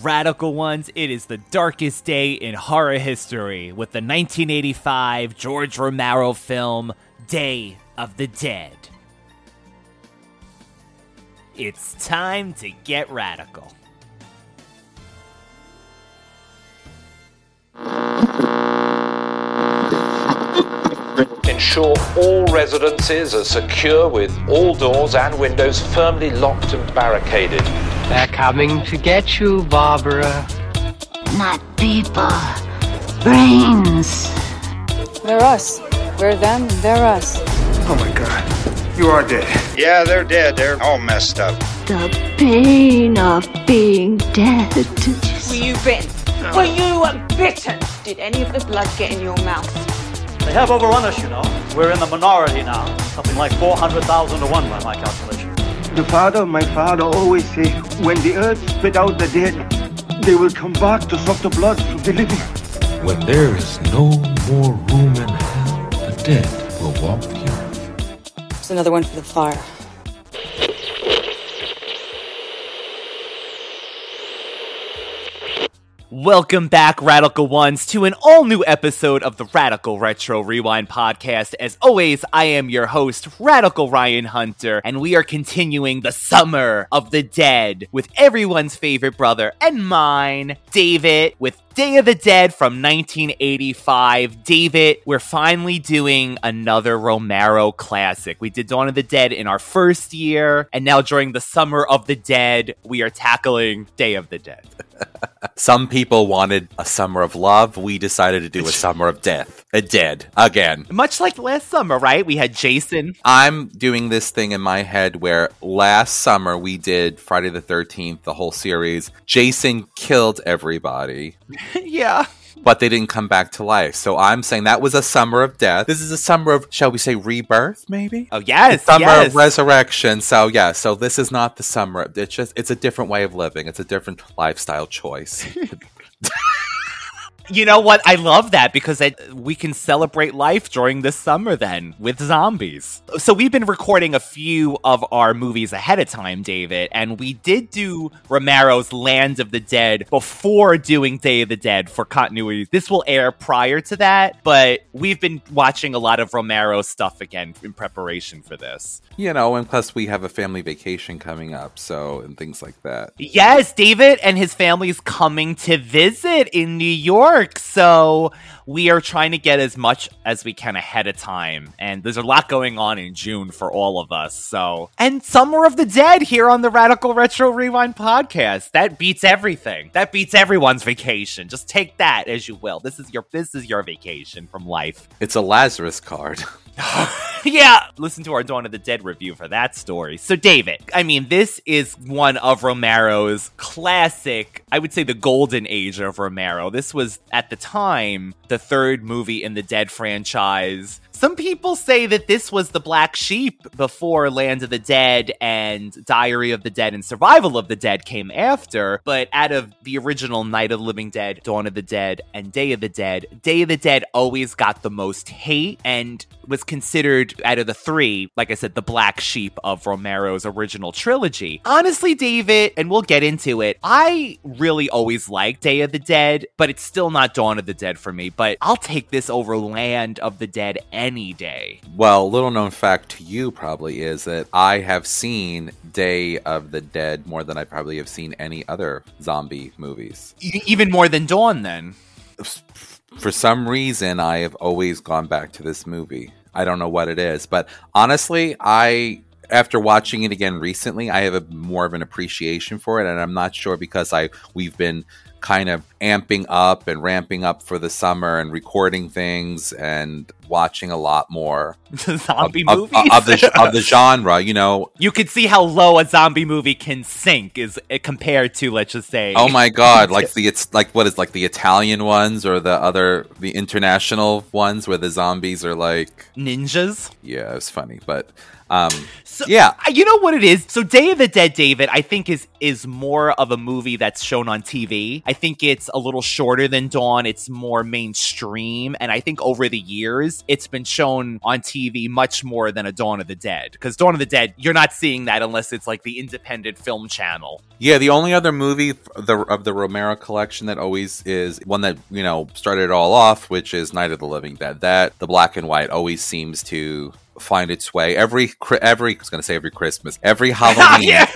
Radical ones, it is the darkest day in horror history with the 1985 George Romero film Day of the Dead. It's time to get radical. Ensure all residences are secure with all doors and windows firmly locked and barricaded. They're coming to get you, Barbara. Not people. Brains. They're us. We're them, they're us. Oh my god. You are dead. Yeah, they're dead. They're all messed up. The pain of being dead. Were you bitten? Were you bitten? Did any of the blood get in your mouth? They have overrun us, you know. We're in the minority now. Something like 400,000 to 1 by my calculation. The father, my father, always say, when the earth spit out the dead, they will come back to suck the blood from the living. When there is no more room in hell, the dead will walk the earth. It's another one for the fire. Welcome back, Radical Ones, to an all new episode of the Radical Retro Rewind podcast. As always, I am your host, Radical Ryan Hunter, and we are continuing the Summer of the Dead with everyone's favorite brother and mine, David, with Day of the Dead from 1985. David, we're finally doing another Romero classic. We did Dawn of the Dead in our first year, and now during the Summer of the Dead, we are tackling Day of the Dead. Some people wanted a summer of love. We decided to do a summer of death. A dead again. Much like last summer, right? We had Jason. I'm doing this thing in my head where last summer we did Friday the 13th, the whole series. Jason killed everybody. yeah. But they didn't come back to life. So I'm saying that was a summer of death. This is a summer of, shall we say, rebirth, maybe? Oh, yes. summer yes. of resurrection. So, yeah. So this is not the summer. It's just, it's a different way of living. It's a different lifestyle choice. You know what? I love that because I, we can celebrate life during this summer then with zombies. So we've been recording a few of our movies ahead of time, David, and we did do Romero's Land of the Dead before doing Day of the Dead for continuity. This will air prior to that, but we've been watching a lot of Romero stuff again in preparation for this. You know, and plus we have a family vacation coming up, so and things like that. Yes, David and his family is coming to visit in New York. So we are trying to get as much as we can ahead of time. And there's a lot going on in June for all of us. So, and Summer of the Dead here on the Radical Retro Rewind podcast. That beats everything. That beats everyone's vacation. Just take that as you will. This is your this is your vacation from life. It's a Lazarus card. yeah, listen to our Dawn of the Dead review for that story. So, David, I mean, this is one of Romero's classic, I would say the golden age of Romero. This was, at the time, the third movie in the Dead franchise. Some people say that this was the black sheep before Land of the Dead and Diary of the Dead and Survival of the Dead came after, but out of the original Night of the Living Dead, Dawn of the Dead, and Day of the Dead, Day of the Dead always got the most hate and was considered out of the three, like I said, the black sheep of Romero's original trilogy. Honestly, David, and we'll get into it, I really always liked Day of the Dead, but it's still not Dawn of the Dead for me. But I'll take this over Land of the Dead any day. Well, little known fact to you probably is that I have seen Day of the Dead more than I probably have seen any other zombie movies. Even more than Dawn, then. For some reason, I have always gone back to this movie. I don't know what it is, but honestly, I after watching it again recently, I have a more of an appreciation for it, and I'm not sure because I we've been kind of amping up and ramping up for the summer and recording things and watching a lot more zombie of, movies of, of, the of the genre. You know, you could see how low a zombie movie can sink is uh, compared to let's just say. Oh my god! Like the it's like what is like the Italian ones or the other the international ones where the zombies are like ninjas. Yeah, it's funny, but um, so, yeah, you know what it is. So Day of the Dead, David, I think is is more of a movie that's shown on TV. I think it's a little shorter than Dawn. It's more mainstream, and I think over the years it's been shown on TV much more than a Dawn of the Dead. Because Dawn of the Dead, you're not seeing that unless it's like the independent film channel. Yeah, the only other movie of the, of the Romero collection that always is one that you know started it all off, which is Night of the Living Dead. That the black and white always seems to find its way every every I was going to say every Christmas, every Halloween, yeah.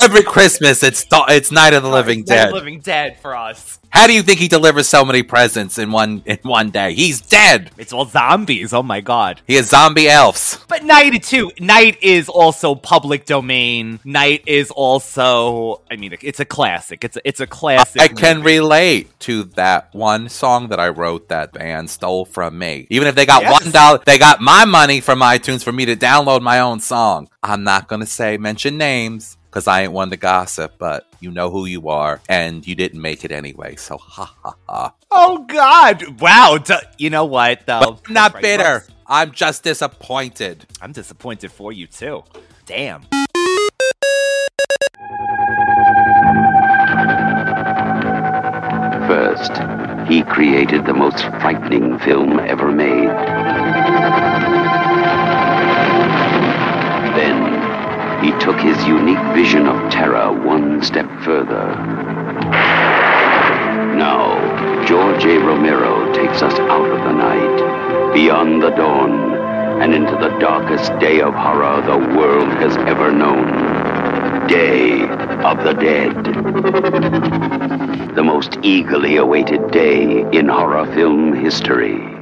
every Christmas. It's it's Night of the Living Night Dead. of the Living Dead for us. How do you think he delivers so many presents in one in one day? He's dead. It's all zombies. Oh my god. He has zombie elves. But Night too. Night is also public domain. Night is also. I mean, it's a classic. It's a, it's a classic. I can movie. relate to that one song that I wrote that band stole from me. Even if they got Yes. one dollar, they got my money from iTunes for me to download my own song. I'm not gonna say mention names because I ain't one to gossip, but you know who you are, and you didn't make it anyway. So ha ha ha. Oh God! Wow. D- you know what though? But I'm not Right, bitter. Russ. I'm just disappointed. I'm disappointed for you too. Damn. First, he created the most frightening film ever made. He took his unique vision of terror one step further. Now, George A. Romero takes us out of the night, beyond the dawn, and into the darkest day of horror the world has ever known. Day of the Dead. The most eagerly awaited day in horror film history.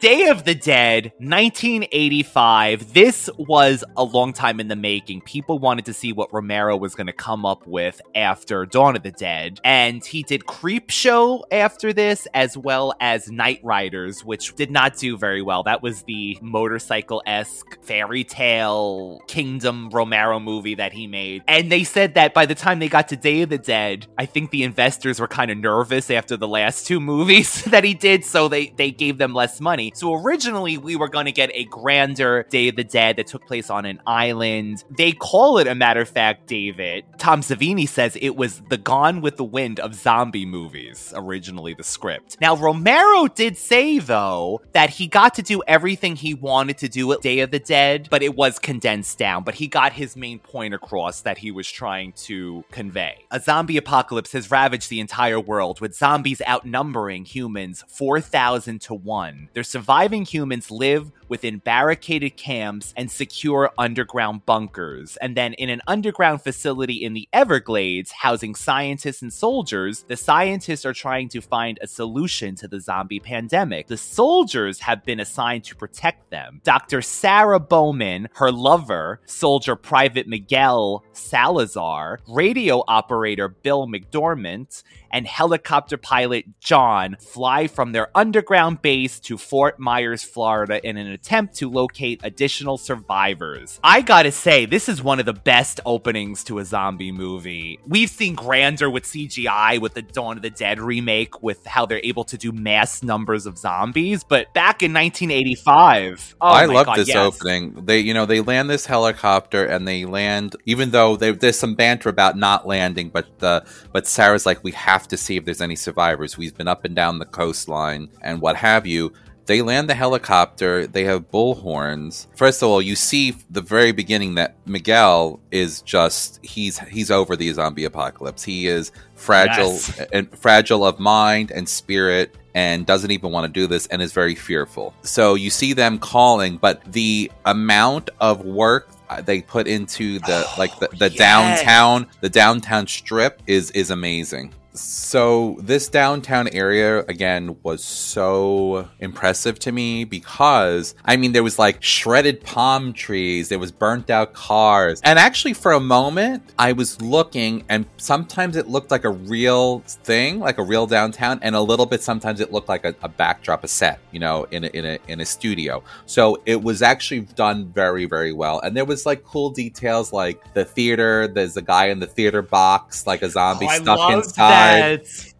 Day of the Dead, 1985. This was a long time in the making. People wanted to see what Romero was going to come up with after Dawn of the Dead. And he did Creepshow after this, as well as Knightriders, which did not do very well. That was the motorcycle esque fairy tale kingdom Romero movie that he made. And they said that by the time they got to Day of the Dead, I think the investors were kind of nervous after the last two movies that he did, so they, they gave them less money. So originally, we were going to get a grander Day of the Dead that took place on an island. They call it, a matter of fact, David. Tom Savini says it was the Gone with the Wind of zombie movies, originally the script. Now, Romero did say, though, that he got to do everything he wanted to do at Day of the Dead, but it was condensed down. But he got his main point across that he was trying to convey. A zombie apocalypse has ravaged the entire world, with zombies outnumbering humans 4,000 to 1. Their surviving humans live within barricaded camps and secure underground bunkers. And then in an underground facility in the Everglades, housing scientists and soldiers, the scientists are trying to find a solution to the zombie pandemic. The soldiers have been assigned to protect them. Dr. Sarah Bowman, her lover, soldier Private Miguel Salazar, radio operator Bill McDermott, and helicopter pilot John fly from their underground base to Fort Myers, Florida in an attempt to locate additional survivors. I gotta say, this is one of the best openings to a zombie movie. We've seen grander with CGI with the Dawn of the Dead remake, with how they're able to do mass numbers of zombies, but back in 1985. Oh I love this yes. opening. They, you know, they land this helicopter and they land, even though they, there's some banter about not landing, but the, but Sarah's like, we have to see if there's any survivors. We've been up and down the coastline and what have you. They land the helicopter. They have bullhorns. First of all, you see the very beginning that Miguel is just he's he's over the zombie apocalypse. He is fragile Yes. and fragile of mind and spirit and doesn't even want to do this and is very fearful. So you see them calling, but the amount of work uh, they put into the like the, the yes. downtown the downtown strip is is amazing. So this downtown area again was so impressive to me because I mean there was like shredded palm trees, there was burnt out cars. And actually for a moment I was looking and sometimes it looked like a real thing, like a real downtown and a little bit sometimes it looked like a, a backdrop, a set, you know, in a, in a in a studio. So it was actually done very very well. And there was like cool details like the theater, there's a guy in the theater box like a zombie Oh, stuck inside that.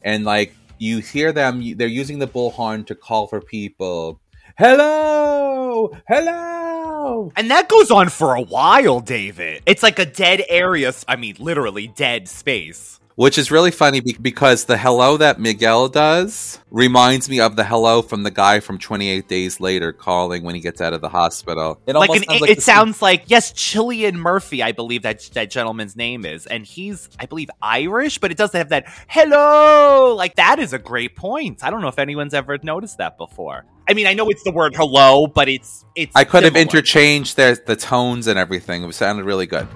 And like you hear them you- they're using the bullhorn to call for people hello hello And that goes on for a while, David. It's like a dead area. I mean, literally dead space. Which is really funny because the hello that miguel does reminds me of the hello from the guy from 28 days later calling when he gets out of the hospital it Like, almost an, sounds like it the same- sounds like yes, Cillian Murphy, I believe that that gentleman's name is, and he's I believe Irish, but it doesn't have that hello. Like that is a great point. I don't know if anyone's ever noticed that before. I mean, I know it's the word hello, but it's it's. i could have interchanged their, the tones and everything it sounded really good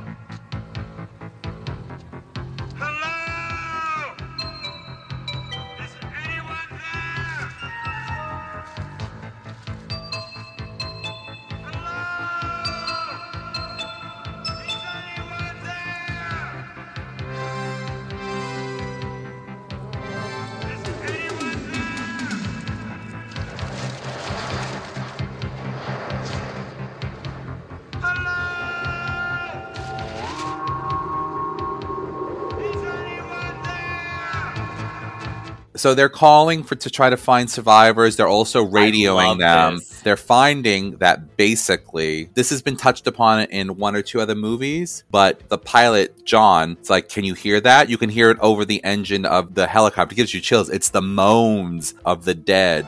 So they're calling for to try to find survivors. They're also radioing them. this. They're finding that basically this has been touched upon in one or two other movies, but the pilot John, it's like, can you hear that? You can hear it over the engine of the helicopter. It gives you chills. It's the moans of the dead.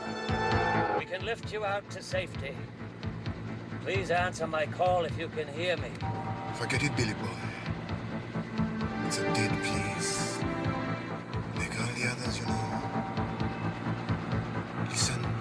We can lift you out to safety. Please answer my call if you can hear me. Forget it, Billy boy. It's a dead place. The others, you know. Listen.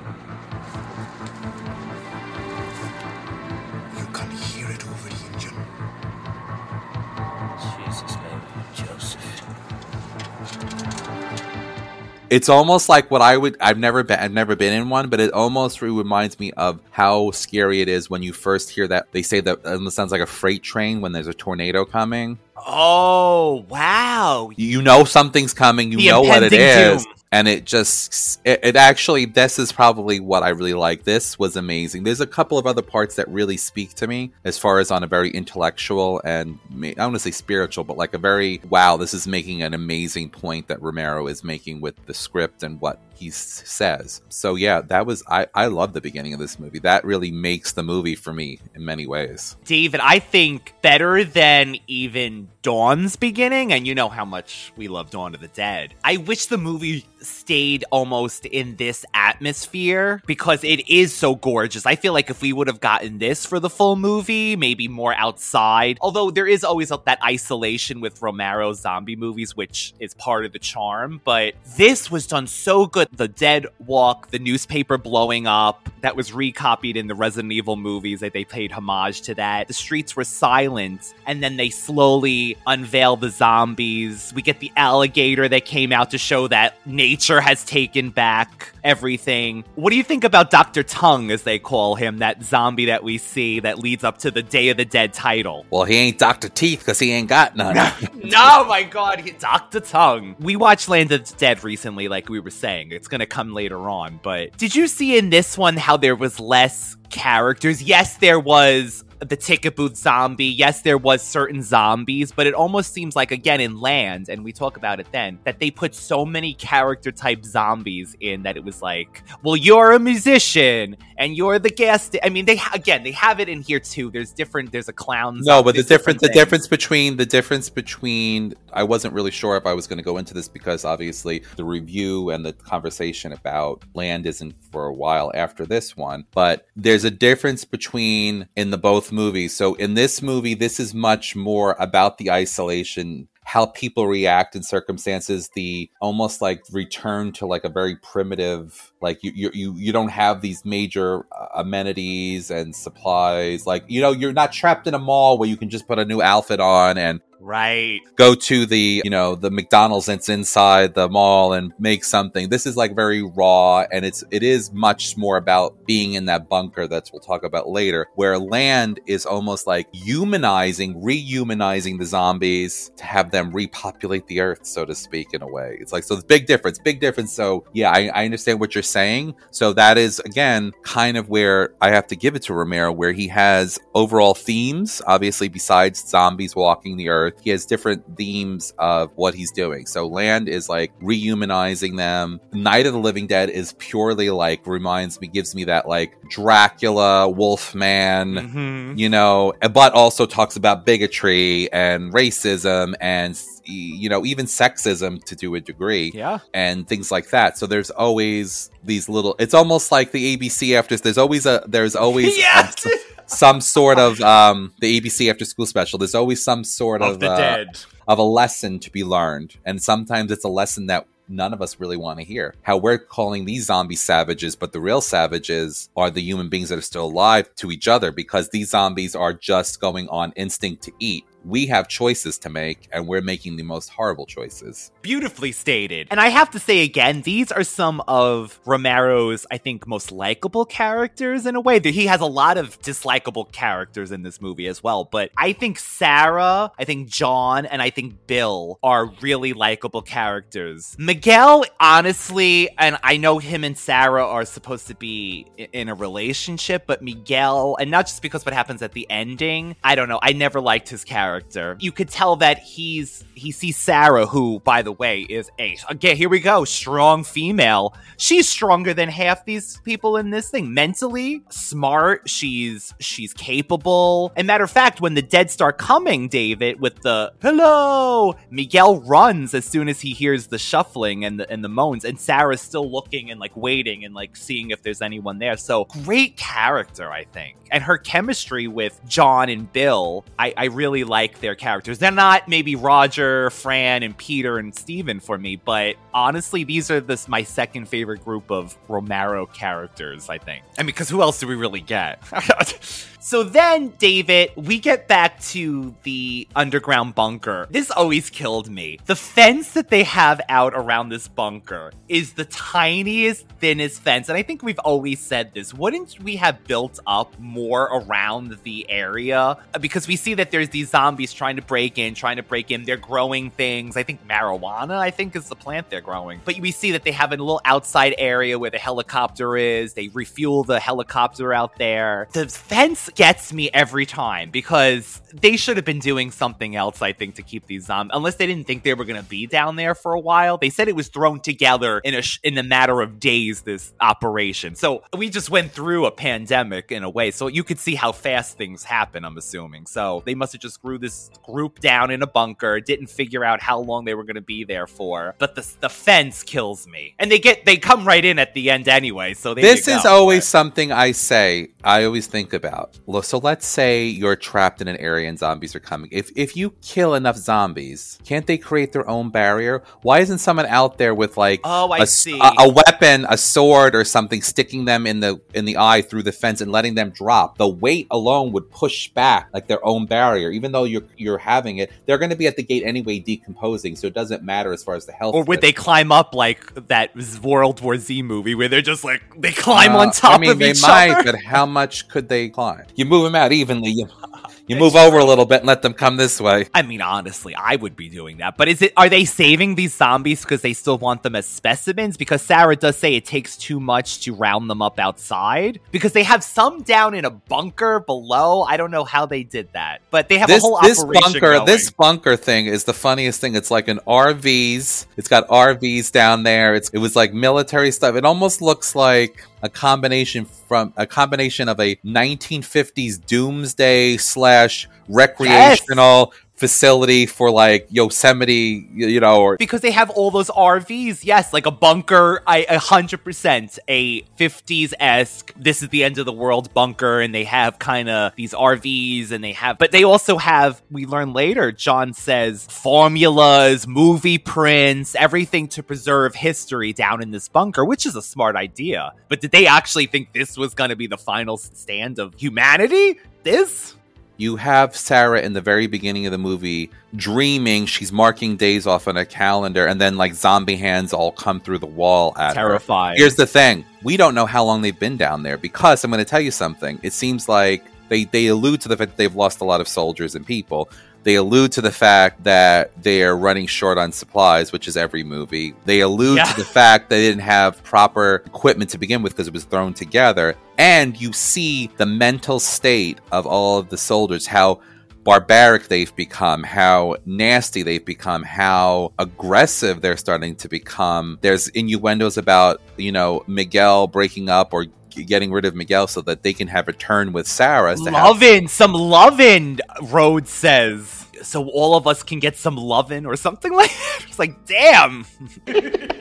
It's almost like what I would. I've never been. I've never been in one, but it almost reminds me of how scary it is when you first hear that. They say that it sounds like a freight train when there's a tornado coming. Oh wow! You know something's coming. You The know what it is. doom. And it just, it, it actually, this is probably what I really like. This was amazing. There's a couple of other parts that really speak to me as far as on a very intellectual and i don't want to say spiritual, but like a very, wow, this is making an amazing point that Romero is making with the script and what he says. So yeah, that was, I, I love the beginning of this movie. That really makes the movie for me in many ways. David, I think better than even Dawn's beginning, and you know how much we love Dawn of the Dead. I wish the movie stayed almost in this atmosphere because it is so gorgeous. I feel like if we would have gotten this for the full movie, maybe more outside, although there is always that isolation with Romero's zombie movies, which is part of the charm, but this was done so good. The Dead Walk, the newspaper blowing up, that was recopied in the Resident Evil movies, that they paid homage to that. The streets were silent, and then they slowly unveil the zombies. We get the alligator that came out to show that nature has taken back everything. What do you think about Dr. Tongue, as they call him, that zombie that we see that leads up to the Day of the Dead title? Well, he ain't Dr. Teeth because he ain't got none. no, my God, he- Dr. Tongue. We watched Land of the Dead recently, like we were saying. It's going to come later on. But did you see in this one how there was less characters? Yes, there was the ticket booth zombie. Yes, there was certain zombies, but it almost seems like again in Land, and we talk about it then, that they put so many character type zombies in that it was like, well, you're a musician and you're the guest. I mean, they again they have it in here too. There's different. There's a clown. No, but the difference the difference between the difference between I wasn't really sure if I was going to go into this because obviously the review and the conversation about Land isn't for a while after this one, but there's a difference between in the both movies. So in this movie, this is much more about the isolation how people react in circumstances the almost like return to like a very primitive like you you you, you don't have these major uh, amenities and supplies like you know you're not trapped in a mall where you can just put a new outfit on and Right. Go to the, you know, the McDonald's that's inside the mall and make something. This is like very raw and it's it is much more about being in that bunker that we'll talk about later. Where land is almost like humanizing, rehumanizing the zombies to have them repopulate the earth, so to speak, in a way. It's like so big difference, big difference. So yeah, I, I understand what you're saying. So that is again kind of where I have to give it to Romero, where he has overall themes, obviously besides zombies walking the earth he has different themes of what he's doing. So Land is like rehumanizing them. Night of the Living Dead is purely like reminds me, gives me that like Dracula, Wolfman, mm-hmm. you know, but also talks about bigotry and racism and you know even sexism to do a degree yeah and things like that so there's always these little it's almost like the abc after there's always a there's always yes! a, some sort of um, the ABC After School Special. There's always some sort of, of the uh, dead of a lesson to be learned, and sometimes it's a lesson that none of us really want to hear. How we're calling these zombies savages, but the real savages are the human beings that are still alive to each other because these zombies are just going on instinct to eat we have choices to make and we're making the most horrible choices. Beautifully stated. And I have to say again, these are some of Romero's, I think, most likable characters in a way. He has a lot of dislikable characters in this movie as well. But I think Sarah, I think John, and I think Bill are really likable characters. Miguel, honestly, and I know him and Sarah are supposed to be in a relationship, but Miguel, and not just because what happens at the ending, I don't know, I never liked his character character. You could tell that he's he sees Sarah, who, by the way, is a again. Here we go, strong female. She's stronger than half these people in this thing. Mentally smart. She's she's capable. And matter of fact, when the dead start coming, David, with the hello, Miguel runs as soon as he hears the shuffling and the and the moans, and Sarah's still looking and like waiting and like seeing if there's anyone there. So great character, I think, and her chemistry with John and Bill, I, I really like like their characters. They're not maybe Roger, Fran, and Peter and Steven for me, but honestly, these are this my second favorite group of Romero characters, I think. I mean, because who else do we really get? So then, David, we get back to the underground bunker. This always killed me. The fence that they have out around this bunker is the tiniest, thinnest fence. And I think we've always said this. Wouldn't we have built up more around the area? Because we see that there's these zombies trying to break in, trying to break in. They're growing things. I think marijuana, I think, is the plant they're growing. But we see that they have a little outside area where the helicopter is. They refuel the helicopter out there. The fence gets me every time because they should have been doing something else, I think, to keep these zombies. Unless they didn't think they were going to be down there for a while. They said it was thrown together in a sh- in a matter of days. This operation, so we just went through a pandemic in a way, so you could see how fast things happen. I'm assuming, so they must have just grew this group down in a bunker, didn't figure out how long they were going to be there for. But the the fence kills me, and they get they come right in at the end anyway. So this is always but. something I say. I always think about. So let's say you're trapped in an area and zombies are coming. If if you kill enough zombies, can't they create their own barrier? Why isn't someone out there with like oh, I a, see. A, a weapon, a sword, or something, sticking them in the in the eye through the fence and letting them drop? The weight alone would push back like their own barrier. Even though you're you're having it, they're going to be at the gate anyway, decomposing. So it doesn't matter as far as the health. Or would they climb up like that World War Z movie where they're just like they climb uh, on top I mean, of they each might, other? but how much could they climb? You move them out evenly. You, You move over a little bit and let them come this way. I mean, honestly, I would be doing that. But is it? Are they saving these zombies because they still want them as specimens? Because Sarah does say it takes too much to round them up outside. Because they have some down in a bunker below. I don't know how they did that, but they have this, a whole this operation bunker going. this bunker thing is the funniest thing it's like an rvs it's got rvs down there it's, it was like military stuff it almost looks like a combination from a combination of a 1950s doomsday slash recreational facility for like yosemite you know or because they have all those RVs. Yes, like a bunker. I a hundred percent a fifties esque. This is the end of the world bunker, and they have kind of these RVs, and they have, but they also have. We learn later. John says formulas, movie prints, everything to preserve history down in this bunker, which is a smart idea. But did they actually think this was going to be the final stand of humanity? This. You have Sarah in the very beginning of the movie dreaming she's marking days off on a calendar, and then like zombie hands all come through the wall at her. Terrifying. Here's the thing: we don't know how long they've been down there because I'm going to tell you something. It seems like they they allude to the fact that they've lost a lot of soldiers and people. They allude to the fact that they are running short on supplies, which is every movie. They allude Yeah. to the fact they didn't have proper equipment to begin with because it was thrown together. And you see the mental state of all of the soldiers, how barbaric they've become, how nasty they've become, how aggressive they're starting to become. There's innuendos about, you know, Miguel breaking up or getting rid of Miguel so that they can have a turn with Sarah. As to how- Lovin', some lovin', Rhodes says. So all of us can get some lovin' or something like that. It's like, damn.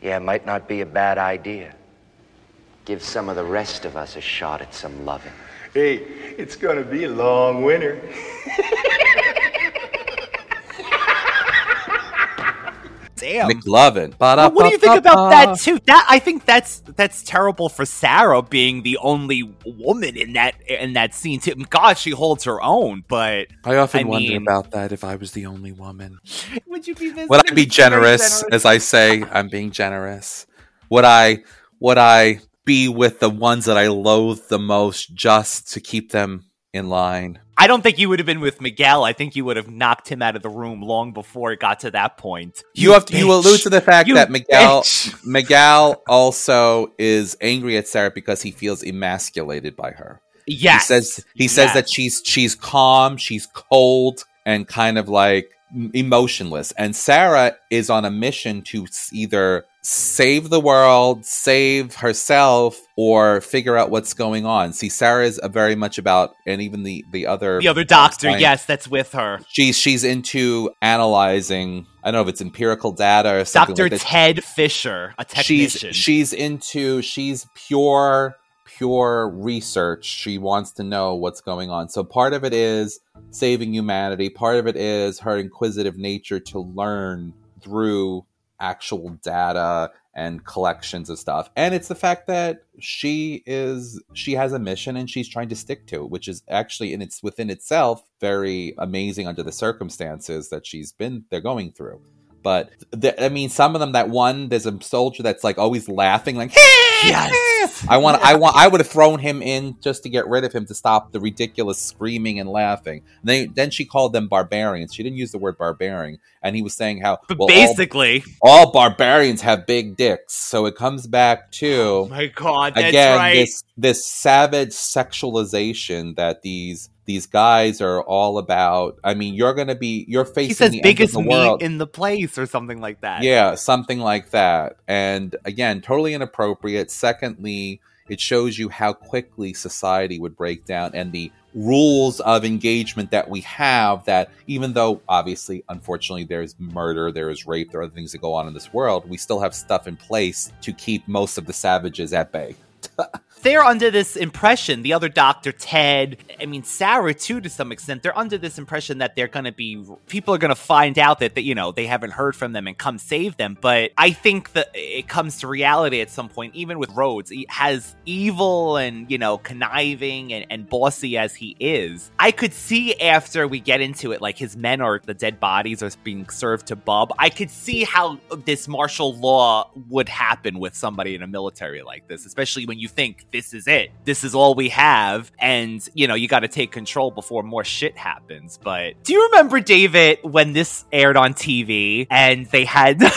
Yeah, it might not be a bad idea. Give some of the rest of us a shot at some loving. Hey, it's gonna be a long winter. Damn. McLovin. But what do you think about that too? That I think that's that's terrible for Sarah being the only woman in that in that scene too. God, she holds her own, but I often I wonder mean- about that if I was the only woman. would you be? Would I be Very generous, as I say? I'm being generous. Would I would I be with the ones that I loathe the most just to keep them in line? I don't think you would have been with Miguel. I think you would have knocked him out of the room long before it got to that point. You, have to, you allude to the fact You that Miguel bitch. Miguel also is angry at Sarah because he feels emasculated by her. Yes. He says he says Yes. that she's she's calm, she's cold, and kind of like emotionless. And Sarah is on a mission to either save the world, save herself, or figure out what's going on. See, Sarah is very much about, and even the the other The other doctor, Einstein- yes, that's with her. She's she's into analyzing. I don't know if it's empirical data or something Dr. like. Ted Fisher, a technician. She's she's into she's pure pure research. She wants to know what's going on. So part of it is saving humanity. Part of it is her inquisitive nature to learn through actual data and collections of stuff. And it's the fact that she is she has a mission and she's trying to stick to it, which is actually in its within itself very amazing under the circumstances that she's been they're going through. But th- I mean, some of them. That one, there's a soldier that's like always laughing, like yes. I want, I want, I would have thrown him in just to get rid of him to stop the ridiculous screaming and laughing. And then, then she called them barbarians. She didn't use the word barbarian, and he was saying how But well, all- basically, all, barbarians have big dicks. So it comes back to oh my God, that's again right. this this savage sexualization that these these guys are all about. I mean, you're gonna be you're facing he says the end biggest the meat world. in the place or something like that. Yeah, something like that. And again, totally inappropriate. Secondly, it shows you how quickly society would break down and the rules of engagement that we have that even though obviously unfortunately there's murder there is rape there are other things that go on in this world we still have stuff in place to keep most of the savages at bay they're under this impression, the other doctor, Ted, I mean, Sarah too, to some extent, they're under this impression that they're going to be, people are going to find out that, that, you know, they haven't heard from them and come save them. But I think that it comes to reality at some point, even with Rhodes, he has evil and, you know, conniving and, and bossy as he is. I could see after we get into it, like his men are, the dead bodies are being served to Bub. I could see how this martial law would happen with somebody in a military like this, especially when you think this is it. This is all we have. And, you know, you got to take control before more shit happens. But do you remember, David, when this aired on TV and they had.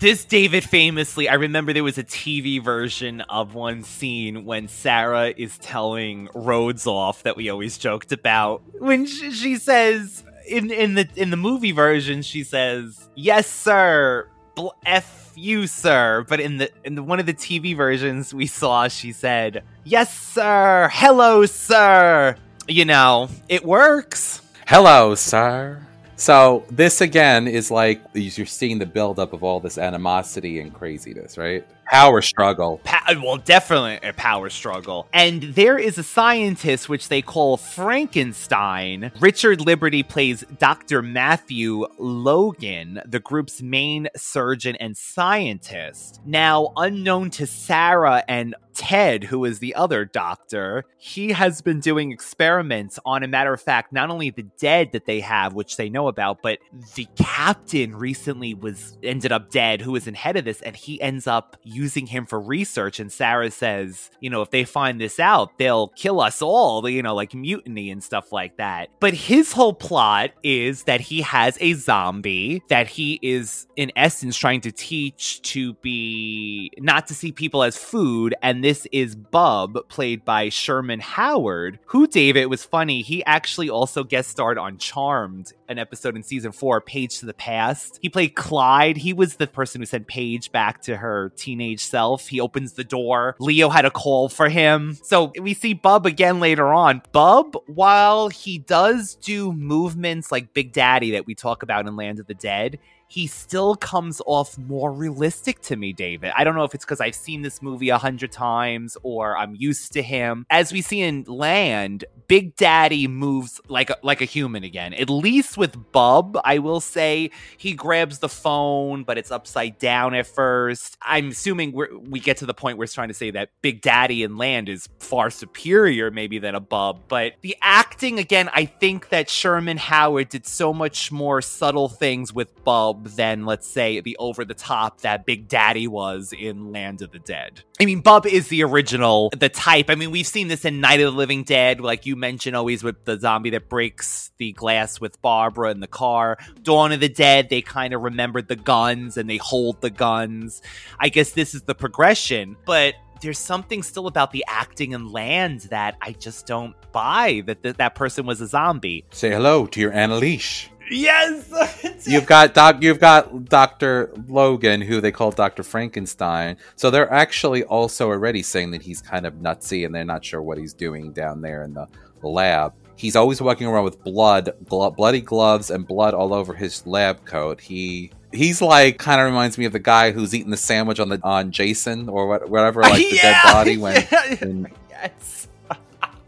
this David famously, I remember there was a TV version of one scene when Sarah is telling Rhodes off that we always joked about when she, says in in the in the movie version she says yes sir bl- f you sir but in the in the, one of the TV versions we saw she said yes sir hello sir you know it works Hello, sir. So this again is like you're seeing the buildup of all this animosity and craziness, right? Power struggle. Pa- well, definitely a power struggle. And there is a scientist which they call Frankenstein. Richard Liberty plays Dr. Matthew Logan, the group's main surgeon and scientist. Now, unknown to Sarah and Ted, who is the other doctor, he has been doing experiments on, a matter of fact, not only the dead that they have, which they know about, but the captain recently was ended up dead, who was in head of this, and he ends up using him for research. And Sarah says, you know, if they find this out, they'll kill us all, you know, like mutiny and stuff like that. But his whole plot is that he has a zombie that he is, in essence, trying to teach to be not to see people as food. And this is Bub, played by Sherman Howard, who, David, was funny. He actually also guest starred on Charmed, an episode in season four, Page to the Past. He played Clyde. He was the person who sent Paige back to her teenage self. He opens the door. Leo had a call for him. So we see Bub again later on. Bub, while he does do movements like Big Daddy that we talk about in Land of the Dead, he still comes off more realistic to me, David. I don't know if it's because I've seen this movie a hundred times or I'm used to him. As we see in Land, Big Daddy moves like a, like a human again. At least with Bub, I will say he grabs the phone, but it's upside down at first. I'm assuming we get to the point where it's trying to say that Big Daddy in Land is far superior, maybe than a Bub. But the acting again, I think that Sherman Howard did so much more subtle things with Bub than, let's say, the over the top that Big Daddy was in Land of the Dead. I mean, Bub is the original, the type. I mean, we've seen this in Night of the Living Dead, like you mentioned, always with the zombie that breaks the glass with Barbara in the car. Dawn of the Dead, they kind of remembered the guns and they hold the guns. I guess this is the progression, but there's something still about the acting and land that I just don't buy that th- that person was a zombie. Say hello to your Annalise. Yes. You've got doc. You've got Doctor Logan, who they call Doctor Frankenstein. So they're actually also already saying that he's kind of nutsy, and they're not sure what he's doing down there in the lab. He's always walking around with blood, glo- bloody gloves, and blood all over his lab coat. He he's like kind of reminds me of the guy who's eating the sandwich on the on Jason or what, whatever, like the Yeah. dead body when. when- yes.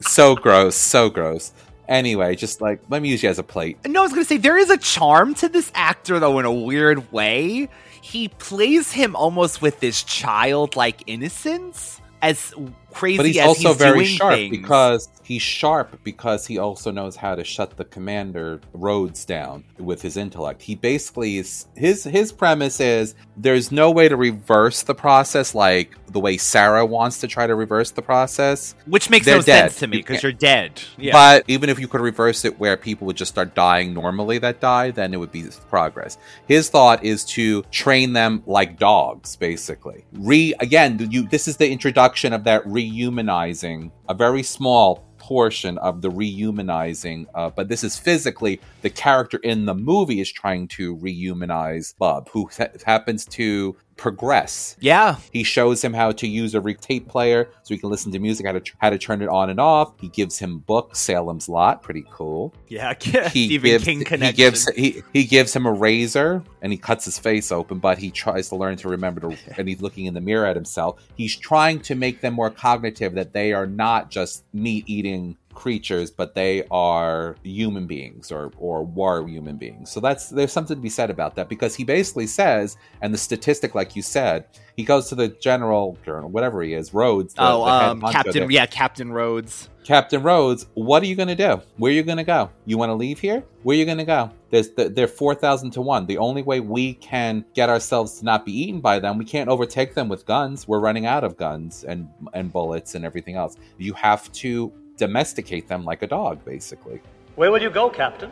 so gross, so gross. Anyway, just like let me use you as a plate. No, I was gonna say there is a charm to this actor though in a weird way. He plays him almost with this childlike innocence, as crazy But he's also he's very sharp things. because he's sharp because he also knows how to shut the commander Rhodes down with his intellect. He basically is his his premise is there's no way to reverse the process like the way Sarah wants to try to reverse the process. which makes They're no dead. sense to me because can't- you're dead. Yeah. But even if you could reverse it where people would just start dying normally that die, then it would be progress. His thought is to train them like dogs, basically. Re again, you this is the introduction of that rehumanizing, a very small portion of the rehumanizing, uh, but this is physically the character in the movie is trying to rehumanize Bub, who ha- happens to progress. Yeah. He shows him how to use a re- tape player so he can listen to music, how to how to turn it on and off. He gives him books, Salem's Lot, pretty cool. yeah, He Stephen gives King he gives he, he gives him a razor and he cuts his face open, but he tries to learn to remember to and he's looking in the mirror at himself. He's trying to make them more cognitive that they are not just meat eating creatures, but they are human beings or or were human beings. So that's there's something to be said about that because he basically says, and the statistic, like you said, he goes to the general journal, whatever he is, Rhodes. The, oh, the um, Captain, yeah, Captain Rhodes. Captain Rhodes, what are you going to do? Where are you going to go? You want to leave here? Where are you going to go? There's they're four thousand to one. The only way we can get ourselves to not be eaten by them, we can't overtake them with guns. We're running out of guns and and bullets and everything else. You have to domesticate them like a dog, basically. Where will you go, Captain?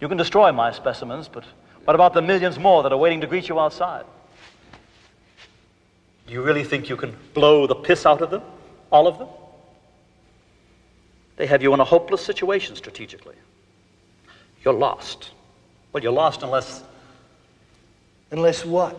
You can destroy my specimens, but what about the millions more that are waiting to greet you outside? Do you really think you can blow the piss out of them? All of them? They have you in a hopeless situation strategically. You're lost. Well, you're lost unless. Unless what?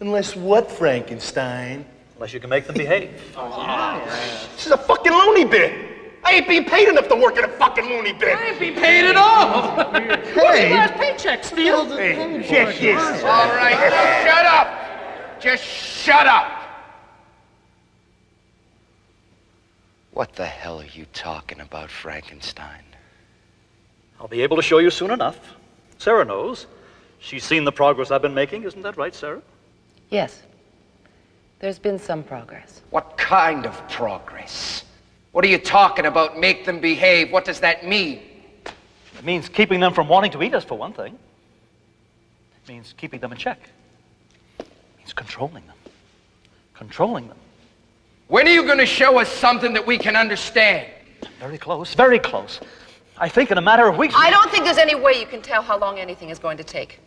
Unless what, Frankenstein? Unless you can make them behave. Oh, oh, this is a fucking loony bin. I ain't being paid enough to work in a fucking loony bin. I ain't being paid at all. What's your last paycheck, Steel? Hey, check this. All right, just shut up. Just shut up. What the hell are you talking about, Frankenstein? I'll be able to show you soon enough. Sarah knows. She's seen the progress I've been making. Isn't that right, Sarah? Yes. There's been some progress. What kind of progress? What are you talking about? Make them behave. What does that mean? It means keeping them from wanting to eat us, for one thing. It means keeping them in check. It means controlling them. Controlling them. When are you going to show us something that we can understand? Very close, very close. I think in a matter of weeks. I don't think there's any way you can tell how long anything is going to take.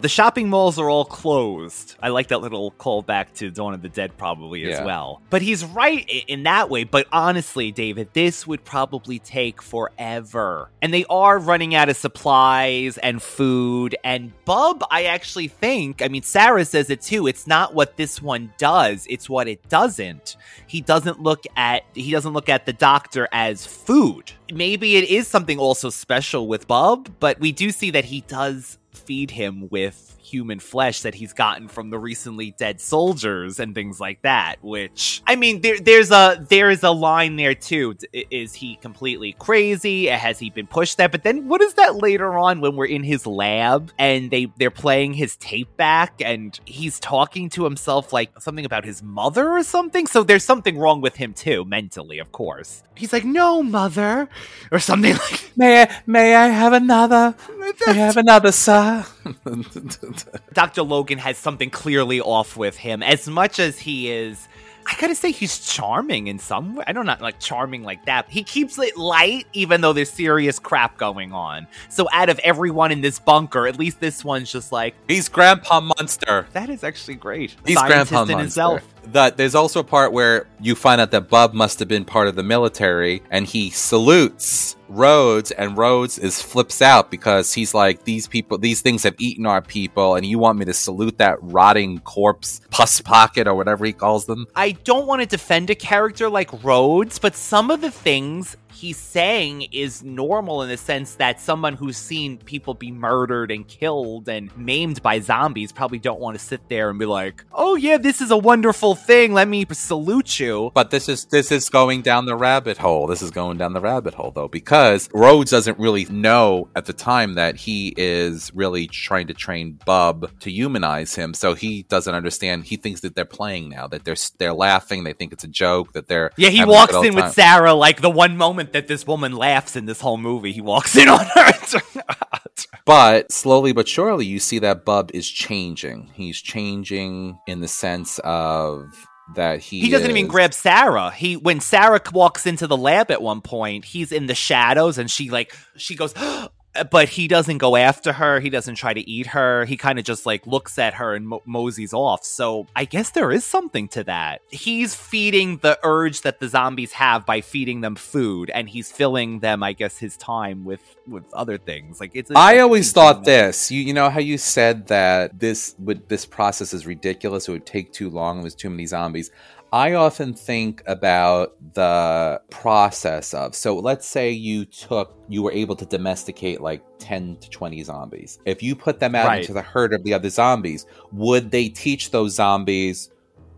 The shopping malls are all closed. I like that little callback to Dawn of the Dead, probably as Yeah. well. But he's right in that way. But honestly, David, this would probably take forever. And they are running out of supplies and food. And Bub, I actually think, I mean, Sarah says it too. It's not what this one does, it's what it doesn't. He doesn't look at he doesn't look at the doctor as food. Maybe it is something also special with Bub, but we do see that he does feed him with human flesh that he's gotten from the recently dead soldiers and things like that which i mean there, there's a there's a line there too. Is he completely crazy? Has he been pushed that but then what is that later on when we're in his lab and they they're playing his tape back and he's talking to himself like something about his mother or something? So there's something wrong with him too mentally of course. He's like no mother or something like May I, may I have another? May I have another, sir? Dr. Logan has something clearly off with him. As much as he is, I gotta say, he's charming in some way. I don't know, like charming like that. He keeps it light, even though there's serious crap going on. So, out of everyone in this bunker, at least this one's just like, He's Grandpa Monster. that is actually great. He's Scientist Grandpa in Monster. himself. That there's also a part where you find out that Bub must have been part of the military, and he salutes Rhodes, and Rhodes is flips out because he's like, "These people, these things have eaten our people, and you want me to salute that rotting corpse, pus pocket, or whatever he calls them." I don't want to defend a character like Rhodes, but some of the things he's saying is normal in the sense that someone who's seen people be murdered and killed and maimed by zombies probably don't want to sit there and be like, "Oh yeah, this is a wonderful thing. Let me salute you." But this is this is going down the rabbit hole. This is going down the rabbit hole though, because Rhodes doesn't really know at the time that he is really trying to train Bub to humanize him. So he doesn't understand. He thinks that they're playing now, that they're they're laughing, they think it's a joke, that they're Yeah, he walks in with. Sarah like the one moment that this woman laughs in this whole movie. He walks in on her. But slowly but surely, you see that Bub is changing. He's changing in the sense of that he He doesn't even grab Sarah. He when Sarah walks into the lab at one point, he's in the shadows and she like she goes but he doesn't go after her. He doesn't try to eat her. He kind of just like looks at her and mo- moseys off. So I guess there is something to that. He's feeding the urge that the zombies have by feeding them food, and he's filling them, I guess, his time with with other things. Like it's. I always thought this. You you know how you said that this would this process is ridiculous. It would take too long. There's too many zombies. I often think about the process of so let's say you took you were able to domesticate like 10 to 20 zombies. If you put them out Right. into the herd of the other zombies, would they teach those zombies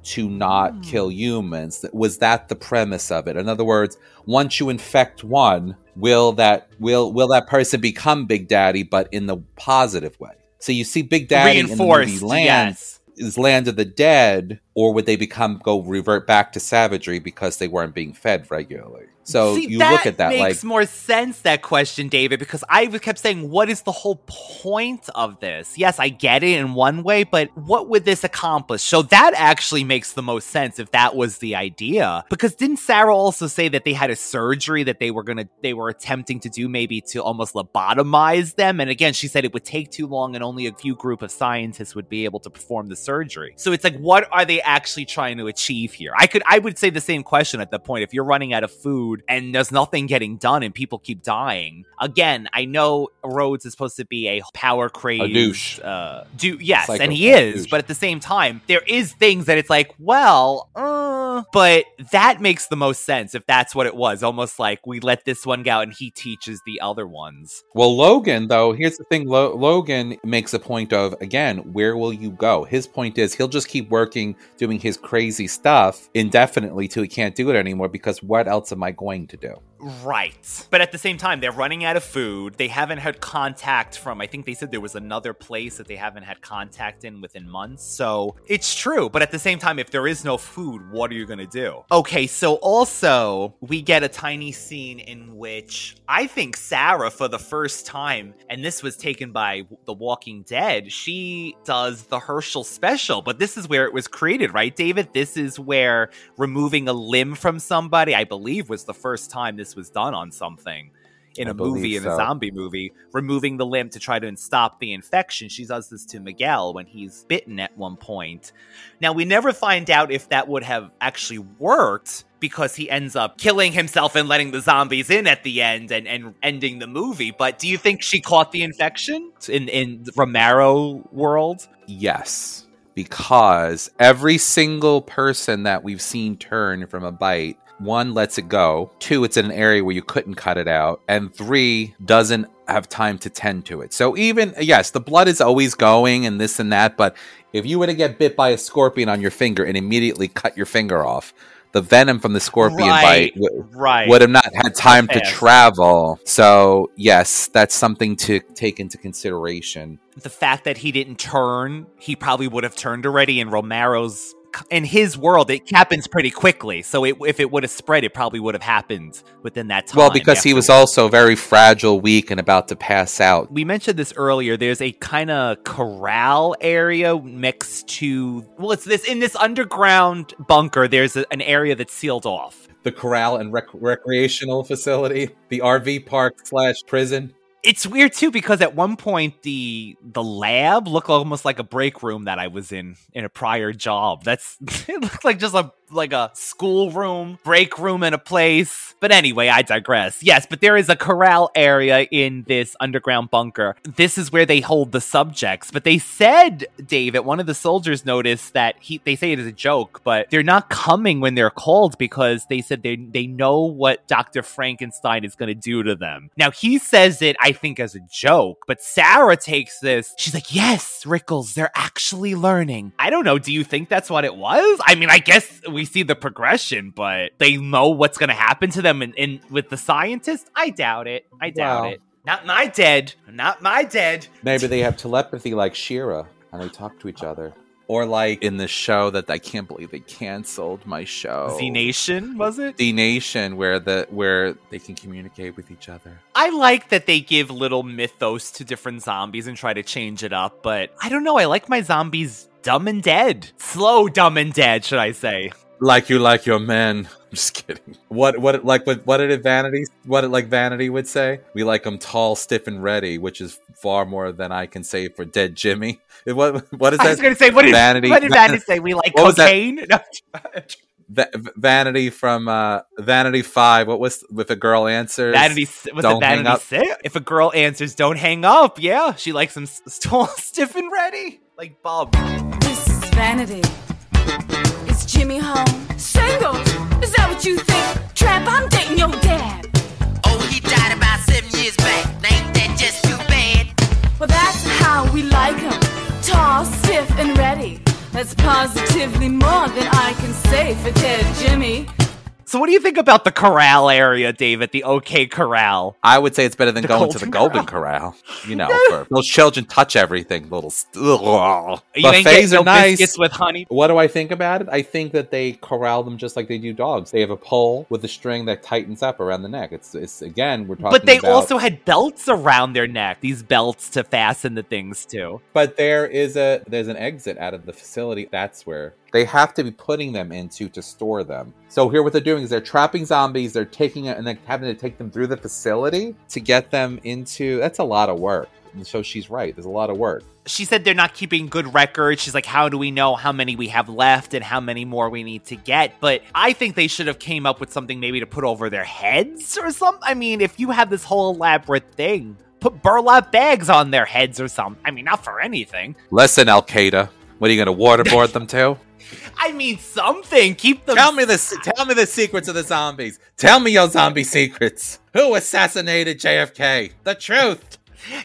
to not hmm. kill humans. Was that the premise of it? In other words, once you infect one, will that will will that person become Big Daddy, but in the positive way? So you see Big Daddy in the Reinforced, movie Land yes. Is Land of the Dead, or would they become go revert back to savagery because they weren't being fed regularly? So See, you look at that makes like makes more sense that question, David, because I kept saying, "What is the whole point of this?" Yes, I get it in one way, but what would this accomplish? So that actually makes the most sense if that was the idea. Because didn't Sarah also say that they had a surgery that they were gonna they were attempting to do maybe to almost lobotomize them? And again, she said it would take too long and only a few group of scientists would be able to perform the surgery. So it's like, what are they actually trying to achieve here? I could I would say the same question at the point if you're running out of food and there's nothing getting done and people keep dying. Again, I know Rhodes is supposed to be a power crazed douche. Uh, do yes, and he is, douche. but at the same time, there is things that it's like, well, uh, but that makes the most sense if that's what it was. Almost like we let this one go and he teaches the other ones. Well, Logan, though, here's the thing Lo- Logan makes a point of, again, where will you go? His point is he'll just keep working, doing his crazy stuff indefinitely till he can't do it anymore because what else am I going to do? Right. But at the same time, they're running out of food. They haven't had contact from, I think they said there was another place that they haven't had contact in within months. So it's true. But at the same time, if there is no food, what are you going to do? Okay, so also, we get a tiny scene in which I think Sarah, for the first time, and this was taken by The Walking Dead, she does the Hershel special. But this is where it was created, right, David? This is where removing a limb from somebody, I believe, was the first time this was done on something in I a movie, in a zombie movie, removing the limb to try to stop the infection. She does this to Miguel when he's bitten at one point. Now, we never find out if that would have actually worked because he ends up killing himself and letting the zombies in at the end and, and ending the movie. But do you think she caught the infection in, in Romero world? Yes, because every single person that we've seen turn from a bite, one lets it go, two, it's in an area where you couldn't cut it out, and three, doesn't have time to tend to it. So even yes, the blood is always going and this and that, but if you were to get bit by a scorpion on your finger and immediately cut your finger off, the venom from the scorpion Right, bite w- right. would have not had time to travel. So yes, that's something to take into consideration. the fact that he didn't turn, he probably would have turned already in Romero's in his world it happens pretty quickly. So it, if it would have spread it probably would have happened within that time. Well, because he was also very fragile, weak, and about to pass out. we mentioned this earlier. There's a kind of corral area next to well, it's this in this underground bunker. There's a, an area that's sealed off. The corral and rec- recreational facility, the RV park slash prison. It's weird too because at one point the the lab looked almost like a break room that I was in in a prior job. That's it looked like just a like a school room, break room in a place. But anyway, I digress. Yes, but there is a corral area in this underground bunker. This is where they hold the subjects. But they said, Dave, that one of the soldiers noticed that he they say it is a joke, but they're not coming when they're called because they said they they know what Dr. Frankenstein is gonna do to them. Now he says it, I think, as a joke, but Sarah takes this. She's like, Yes, Rickles, they're actually learning. I don't know. Do you think that's what it was? I mean, I guess we see the progression, but they know what's gonna happen to them in, in with the scientist? I doubt it. I doubt Wow. it. Not my dead. Not my dead. Maybe they have telepathy like Shira and they talk to each other. Or like in the show that I can't believe they canceled my show. Z Nation, was it? Z Nation, where the where they can communicate with each other. I like that they give little mythos to different zombies and try to change it up, but I don't know. I like my zombies dumb and dead. Slow, dumb and dead, should I say. Like you like your men. I'm just kidding. What what like what what did Vanity what did like Vanity would say? We like them tall, stiff, and ready, which is far more than I can say for dead Jimmy. What what is that? I was going to say, what did Vanity? What did Vanity say? We like What cocaine? Va- Vanity from uh Vanity Five. What was if a girl answers? Vanity was don't it hang Vanity up. Six? If a girl answers, don't hang up. Yeah, she likes them s- tall, stiff, and ready, like Bob. This is Vanity. Is Jimmy home? Single? Is that what you think? Trap, I'm dating your dad. Oh, he died about seven years back. Ain't that just too bad? Well, that's how we like him. Tall, stiff, and ready. That's positively more than I can say for dead Jimmy. So, what do you think about the corral area, David? The OK Corral. I would say it's better than The going to the Golden Corral. You know, for those children touch everything. Little st- ugh. You buffets getting no are nice. with honey. What do I think about it? I think that they corral them just like they do dogs. They have a pole with a string that tightens up around the neck. It's, it's again, we're talking. But they about- also had belts around their neck. These belts to fasten the things to. But there is a there's an exit out of the facility. That's where they have to be putting them into to store them. So here, what they're doing is they're trapping zombies. They're taking it and then having to take them through the facility to get them into. That's a lot of work. And so she's right. There's a lot of work. She said they're not keeping good records. She's like, how do we know how many we have left and how many more we need to get? But I think they should have came up with something maybe to put over their heads or something. I mean, if you have this whole elaborate thing, put burlap bags on their heads or something. I mean, not for anything. Listen, Al Qaeda. What are you going to waterboard them to? I mean, something. Keep them. Tell me the tell me the secrets of the zombies. Tell me your zombie secrets. Who assassinated JFK? The truth.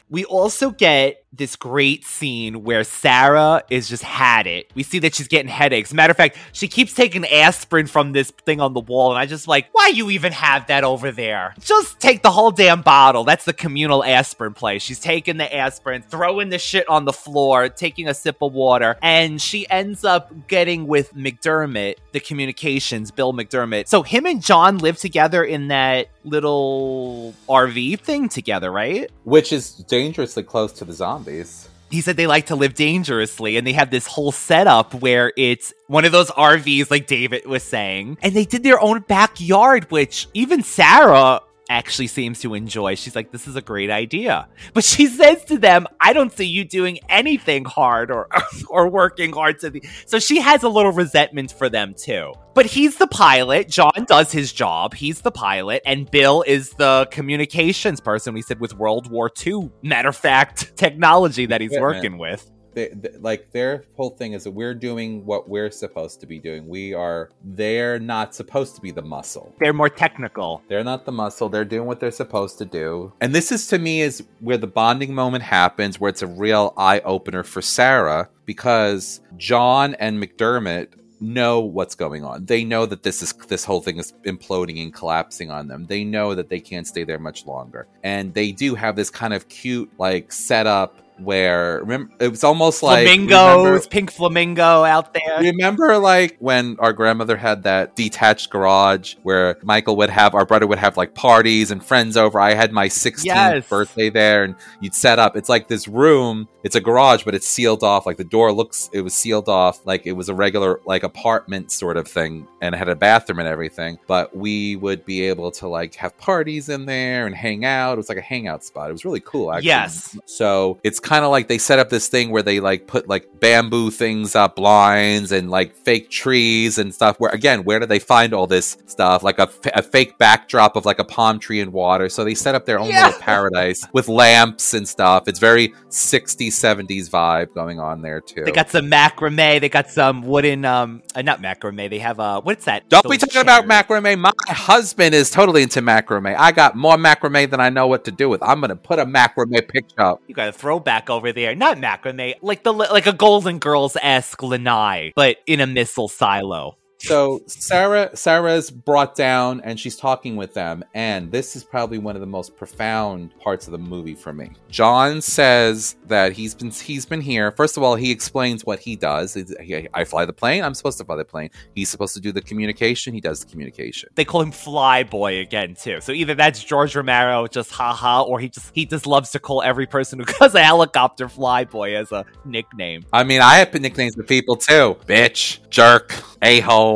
We also get this great scene where Sarah is just had it. We see that she's getting headaches. Matter of fact, she keeps taking aspirin from this thing on the wall, and I just like, why you even have that over there? Just take the whole damn bottle. That's the communal aspirin play. She's taking the aspirin, throwing the shit on the floor, taking a sip of water, and she ends up getting with McDermott, the communications, Bill McDermott. So him and John live together in that little RV thing together, right? Which is dangerously close to the zombies. he said they like to live dangerously and they have this whole setup where it's one of those RVs like David was saying and they did their own backyard which even Sarah actually seems to enjoy. She's like this is a great idea. But she says to them, "I don't see you doing anything hard or or working hard to the." So she has a little resentment for them too. But he's the pilot. John does his job. He's the pilot. And Bill is the communications person, we said, with World War II, matter of fact, technology that he's working with. They, they- like their whole thing is that we're doing what we're supposed to be doing. We are. They're not supposed to be the muscle. They're more technical. They're not the muscle. They're doing what they're supposed to do. And this is to me is where the bonding moment happens, where it's a real eye opener for Sarah because John and McDermott know what's going on. They know that this is this whole thing is imploding and collapsing on them. They know that they can't stay there much longer. And they do have this kind of cute like setup where remember it was almost like Flamingos, remember- pink flamingo out there. Remember, like when our grandmother had that detached garage where Michael would have our brother would have like parties and friends over. I had my 16th Yes. birthday there, and you'd set up. It's like this room. It's a garage, but it's sealed off. Like the door looks, it was sealed off, like it was a regular like apartment sort of thing, and it had a bathroom and everything. But we would be able to like have parties in there and hang out. It was like a hangout spot. It was really cool. Actually. Yes. So it's kind of like they set up this thing where they like put like bamboo things up, blinds, and like fake trees and stuff. Where again, where do they find all this stuff? Like a, f- a fake backdrop of like a palm tree and water. So they set up their own Yeah. little paradise with lamps and stuff. It's very 60s, 70s vibe going on there too. They got some macrame. They got some wooden, um, uh, not macrame. They have uh, what's that? Don't be talking about macrame. My husband is totally into macrame. I got more macrame than I know what to do with. I'm gonna put a macrame picture up. You got a throwback over there, not macrame, like the like a Golden Girls esque lanai, but in a missile silo. So Sarah Sarah's brought down and she's talking with them and this is probably one of the most profound parts of the movie for me. John says that he's been he's been here. First of all, he explains what he does. He- I fly the plane. I'm supposed to fly the plane. He's supposed to do the communication. He does the communication. They call him Flyboy again too. So either that's George Romero just haha, or he just he just loves to call every person who does a helicopter Flyboy as a nickname. I mean, I have nicknames for people too. Bitch, jerk, a-hole.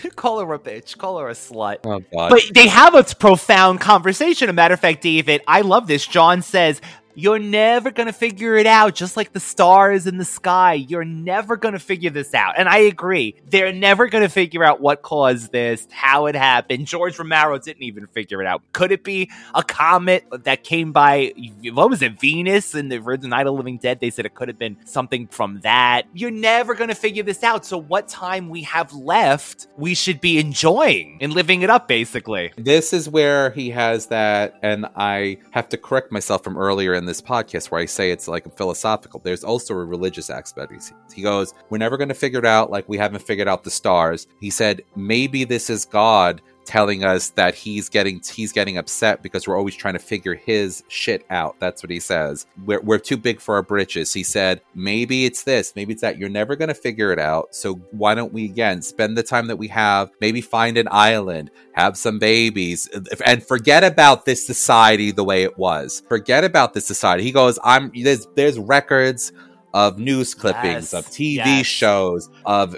call her a bitch, call her a slut. Oh. But they have a profound conversation. A matter of fact, David, I love this. John says, You're never going to figure it out, just like the stars in the sky. You're never going to figure this out. And I agree. They're never going to figure out what caused this, how it happened. George Romero didn't even figure it out. Could it be a comet that came by, what was it, Venus in the original Night of the Living Dead? They said it could have been something from that. You're never going to figure this out. So, what time we have left, we should be enjoying and living it up, basically. This is where he has that, and I have to correct myself from earlier in this podcast where I say it's like philosophical. There's also a religious aspect. He goes, We're never going to figure it out like we haven't figured out the stars. He said, Maybe this is God telling us that he's getting he's getting upset because we're always trying to figure his shit out. That's what he says. We're, we're too big for our britches. He said, maybe it's this, maybe it's that. You're never going to figure it out. So why don't we again spend the time that we have, maybe find an island, have some babies, and forget about this society the way it was. Forget about this society. He goes, I'm there's there's records of news clippings, Yes, of TV yes. shows, of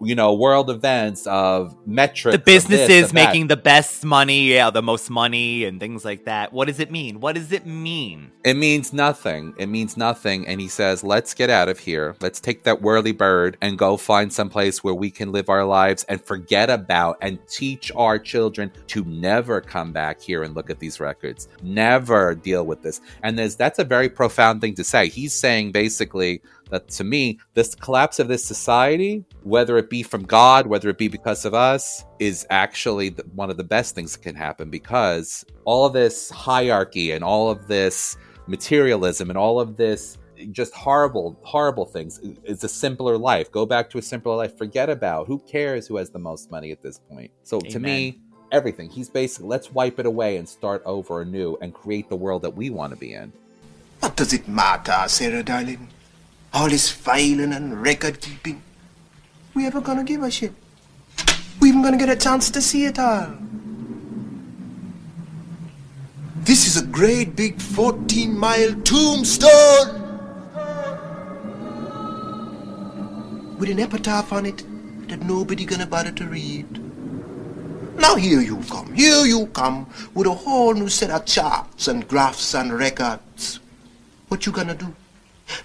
you know world events, of metrics, the businesses making the best money, yeah, the most money and things like that. What does it mean? What does it mean? It means nothing. It means nothing. And he says, let's get out of here. Let's take that whirly bird and go find some place where we can live our lives and forget about and teach our children to never come back here and look at these records. Never deal with this. And there's that's a very profound thing to say. He's saying basically that to me, this collapse of this society, whether it be from God, whether it be because of us, is actually the, one of the best things that can happen because all of this hierarchy and all of this materialism and all of this just horrible, horrible things. It's a simpler life. Go back to a simpler life. Forget about who cares who has the most money at this point. So to me, everything. He's basically let's wipe it away and start over anew and create the world that we want to be in. What does it matter, Sarah darling? All this filing and record keeping. We ever gonna give a shit? We even gonna get a chance to see it all? This is a great big 14 mile tombstone! With an epitaph on it that nobody gonna bother to read. Now here you come, here you come with a whole new set of charts and graphs and records. What you gonna do?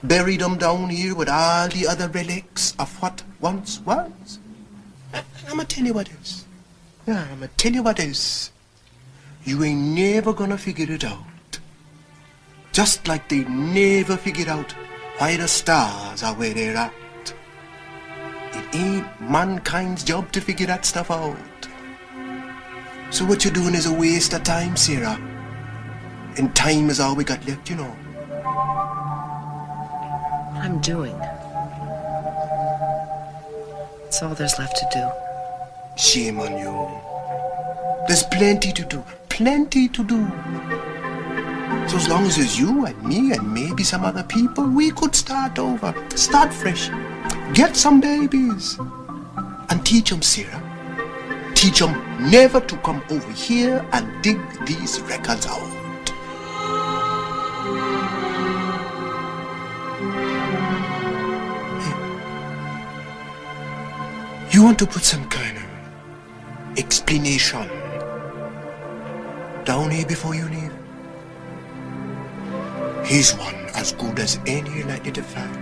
Bury them down here with all the other relics of what once was? I'ma tell you what else. I'ma tell you what else. You ain't never gonna figure it out. Just like they never figured out why the stars are where they're at. It ain't mankind's job to figure that stuff out. So what you're doing is a waste of time, Sarah. And time is all we got left, you know. I'm doing. It's all there's left to do. Shame on you. There's plenty to do. Plenty to do. So as long as it's you and me and maybe some other people, we could start over. Start fresh. Get some babies. And teach them, Sarah. Teach them never to come over here and dig these records out. You want to put some kind of explanation down here before you leave? He's one as good as any likely to find.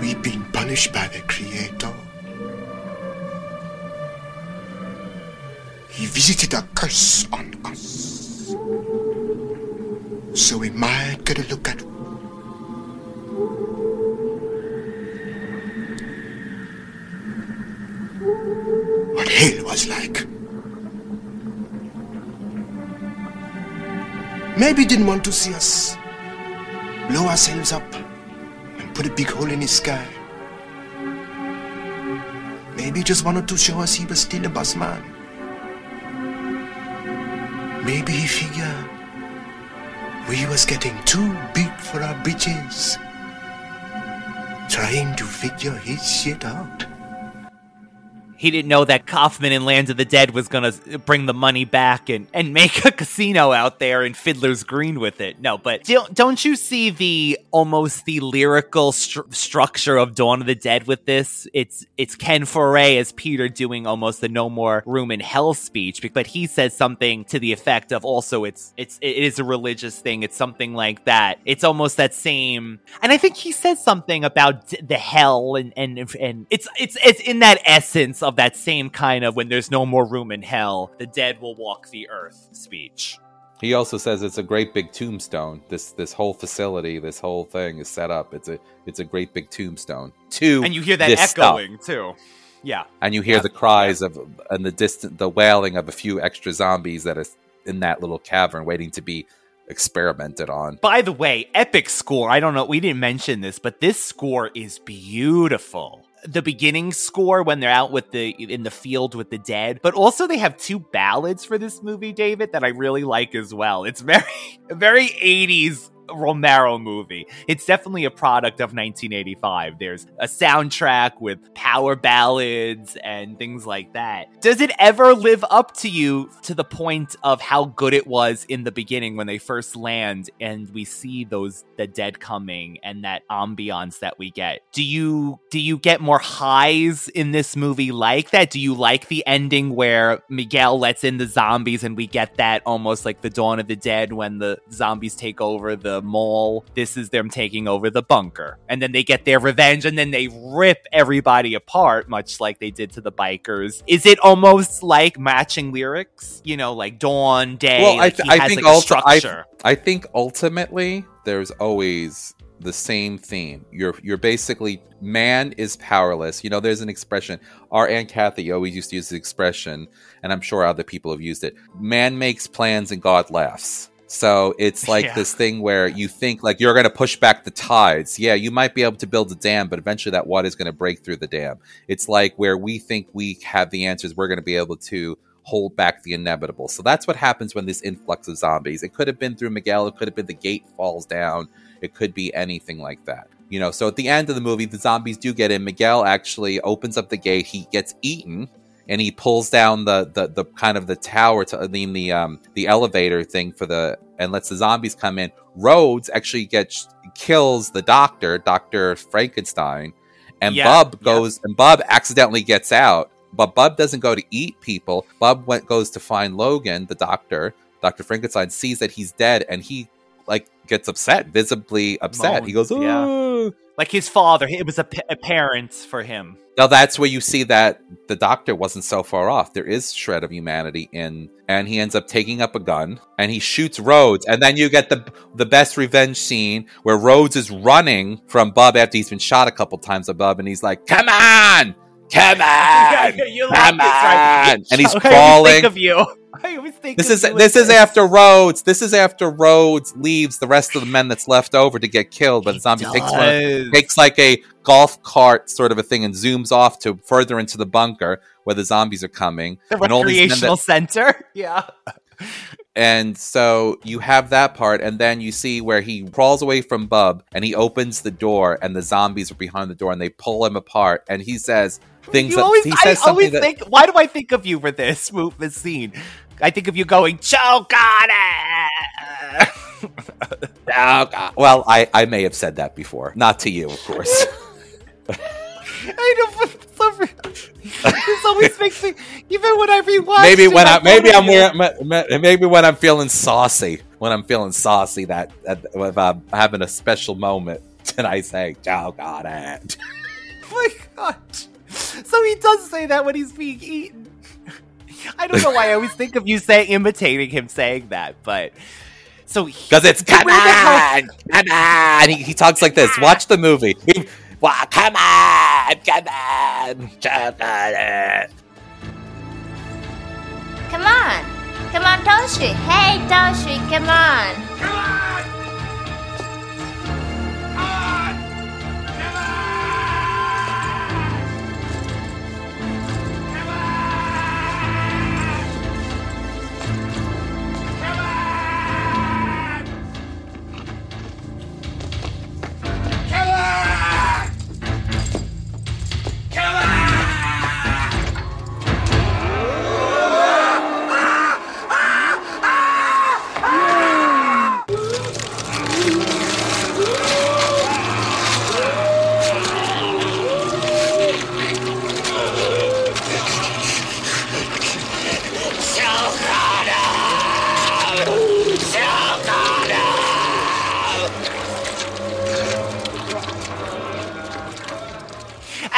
We've been punished by the Creator. He visited a curse on us. So we might get a look at was like. Maybe didn't want to see us blow ourselves up and put a big hole in his sky. Maybe just wanted to show us he was still a boss man. Maybe he figured we was getting too big for our britches. Trying to figure his shit out. He didn't know that Kaufman in Land of the Dead was gonna bring the money back and, and make a casino out there in Fiddler's Green with it. No, but don't, don't you see the almost the lyrical stru- structure of Dawn of the Dead with this? It's it's Ken Foree as Peter doing almost the No More Room in Hell speech, but he says something to the effect of also it's it's it is a religious thing. It's something like that. It's almost that same, and I think he says something about the hell and and and it's it's it's in that essence of that same kind of when there's no more room in hell, the dead will walk the earth speech. He also says it's a great big tombstone. This this whole facility, this whole thing is set up. It's a it's a great big tombstone. To And you hear that this stuff. echoing too. Yeah. and you hear the cries of and the distant the wailing of a few extra zombies that is in that little cavern waiting to be experimented on. By the way, epic score. I don't know, we didn't mention this, but this score is beautiful. The beginning score when they're out with the in the field with the dead, but also they have two ballads for this movie, David, that I really like as well. It's very very 80s Romero movie. It's definitely a product of 1985. There's a soundtrack with power ballads and things like that. Does it ever live up to you to the point of how good it was in the beginning when they first land and we see those the dead coming and that ambiance that we get? Do you do you get more highs in this movie like that? Do you like the ending where Miguel lets in the zombies and we get that almost like the Dawn of the Dead when the zombies take over the mall. This is them taking over the bunker. And then they get their revenge and then they rip everybody apart, much like they did to the bikers. Is it almost like matching lyrics? You know, like dawn, day. Well, I, th- I think like, also I. I think ultimately there's always the same theme. You're you're basically man is powerless. You know, there's an expression. Our Aunt Kathy always used to use the expression, and I'm sure other people have used it. Man makes plans and God laughs. So it's like Yeah. this thing where you think like you're going to push back the tides. Yeah, you might be able to build a dam, but eventually that water is going to break through the dam. It's like where we think we have the answers, we're going to be able to hold back the inevitable. So that's what happens when this influx of zombies. It could have been through Miguel, it could have been the gate falls down, it could be anything like that. You know, so at the end of the movie, the zombies do get in. Miguel actually opens up the gate. He gets eaten, and he pulls down the the, the kind of the tower to I mean the um the elevator thing for the and lets the zombies come in. Rhodes actually gets kills the doctor, Doctor Frankenstein, and Yeah, Bub goes and Bub accidentally gets out. But Bub doesn't go to eat people. Bub went goes to find Logan, the doctor. Doctor Frankenstein sees that he's dead, and he like gets upset, visibly upset. He goes, Moans, yeah. Like his father, it was a, a parent for him. Now that's where you see that the doctor wasn't so far off. There is shred of humanity in, and he ends up taking up a gun and he shoots Rhodes, and then you get the the best revenge scene where Rhodes is running from Bub after he's been shot a couple times above, and he's like, "Come on, come on, you come right? on," and he's I always think of you. I always think This of is you this is after Rhodes. This is after Rhodes leaves the rest of the men that's left over to get killed. But the zombie takes one, takes like a golf cart sort of a thing and zooms off to further into the bunker where the zombies are coming. the and all these men recreational that- center. Yeah. And so you have that part, and then you see where he crawls away from Bub and he opens the door, and the zombies are behind the door, and they pull him apart, and he says things. You that, always, he says something always that, think. Why do I think of you for this move, this scene? I think of you going choke on it. Oh, God. Well, I, I may have said that before. Not to you, of course. I know, but it's so- this always makes me. Even when I rewatch, maybe when I maybe I'm wearing, ma- ma- maybe when I'm feeling saucy, when I'm feeling saucy, that, that if I'm having a special moment, and I say, "Oh God, Oh my gosh. So he does say that when he's being eaten. I don't know why I always think of you saying imitating him saying that, but so because it's come way the hell- on, come on." He, he talks like this. Watch the movie. He, "Wah, come on, come on, come on. Come on. Come on, Toshi. Hey, Toshi, come on. come on.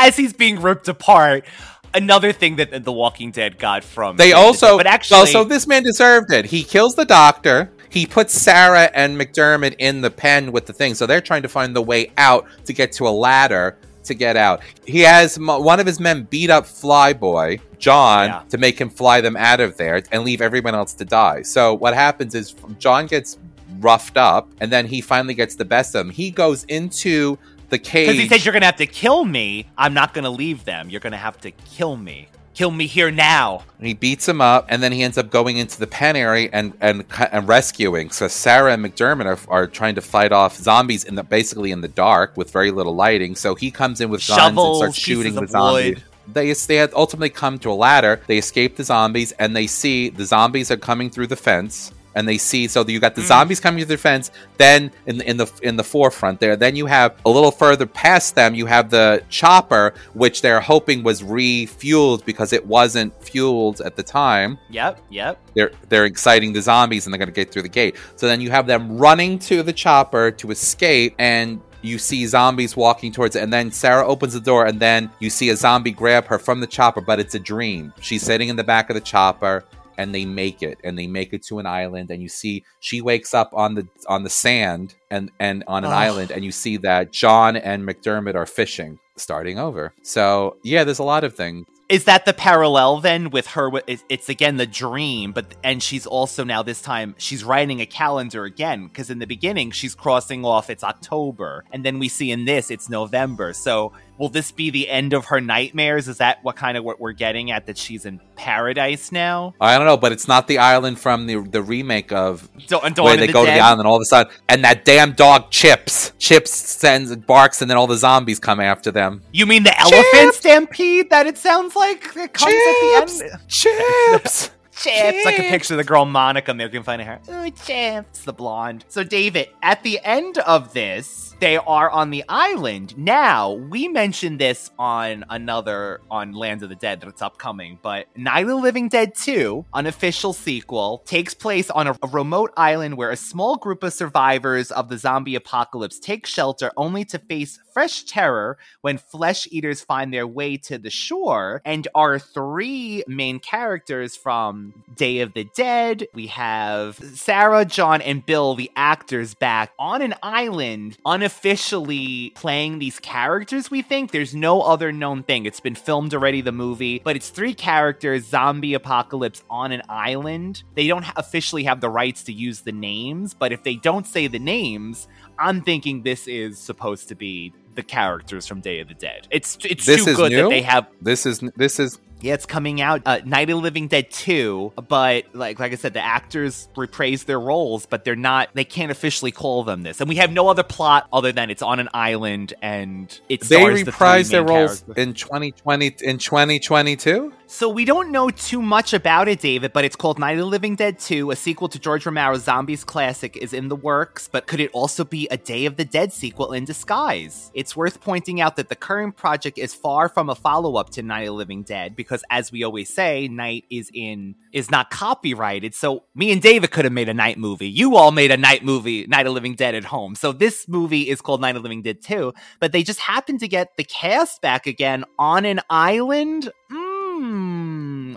As he's being ripped apart. Another thing that The Walking Dead got from They also, but actually, also this man deserved it. He kills the doctor. He puts Sarah and McDermott in the pen with the thing, so they're trying to find the way out to get to a ladder to get out. He has one of his men beat up Flyboy, John, Yeah. to make him fly them out of there and leave everyone else to die. So what happens is John gets roughed up and then he finally gets the best of him. He goes into the cage. Because he says, you're gonna have to kill me. I'm not gonna leave them. You're gonna have to kill me. Kill me here now. He beats him up, and then he ends up going into the pen area and and, and rescuing. So Sarah and McDermott are, are trying to fight off zombies in the basically in the dark with very little lighting. So he comes in with guns Shovels, and starts shooting the zombies. wood. They they had ultimately come to a ladder. They escape the zombies, and they see the zombies are coming through the fence. And they see so you got the mm. zombies coming through the fence. Then in the, in the in the forefront there, then you have a little further past them. You have the chopper, which they're hoping was refueled because it wasn't fueled at the time Yep, yep. they're they're exciting the zombies and they're going to get through the gate. So then you have them running to the chopper to escape and you see zombies walking towards it and then Sarah opens the door and then you see a zombie grab her from the chopper but it's a dream. She's sitting in the back of the chopper and they make it and they make it to an island and you see she wakes up on the on the sand and and on an Ugh. island and you see that John and McDermott are fishing starting over. So, yeah, there's a lot of things. Is that the parallel then with her? It's again the dream, but and she's also now this time she's writing a calendar again because in the beginning she's crossing off it's October, and then we see in this it's November. So will this be the end of her nightmares? Is that what kind of what we're getting at? That she's in paradise now? I don't know, but it's not the island from the the remake of Dawn- Dawn where they the go to the island and all of a sudden, and that damn dog Chips, Chips sends barks, and then all the zombies come after them. You mean the elephant stampede that it sounds like it comes at the end? Chips. Chips. I can picture of the girl Monica making fun of her. Ooh, Chips, the blonde. So, David, at the end of this, they are on the island. Now, we mentioned this on another, on Land of the Dead that's upcoming, but Night of the Living Dead 2, unofficial sequel, takes place on a, a remote island where a small group of survivors of the zombie apocalypse take shelter only to face fresh terror when flesh eaters find their way to the shore. And our three main characters from Day of the Dead, we have Sarah, John, and Bill, the actors, back on an island, unofficially playing these characters, we think. There's no other known thing. It's been filmed already, the movie, but it's three characters, zombie apocalypse on an island. They don't officially have the rights to use the names, but if they don't say the names, I'm thinking this is supposed to be the characters from Day of the Dead. It's it's This too good new. that they have This is this is yeah, it's coming out uh, Night of the Living Dead 2, but like like I said the actors reprise their roles, but they're not they can't officially call them this. And we have no other plot other than it's on an island and it they stars the reprise their roles characters. in 2020 in 2022. So we don't know too much about it, David, but it's called Night of the Living Dead 2. A sequel to George Romero's Zombies classic is in the works, but could it also be a Day of the Dead sequel in disguise? It's worth pointing out that the current project is far from a follow-up to Night of the Living Dead because as we always say, Night is in is not copyrighted. So me and David could have made a night movie. You all made a night movie, Night of Living Dead at home. So this movie is called Night of Living Dead 2, but they just happened to get the cast back again on an island. Hmm.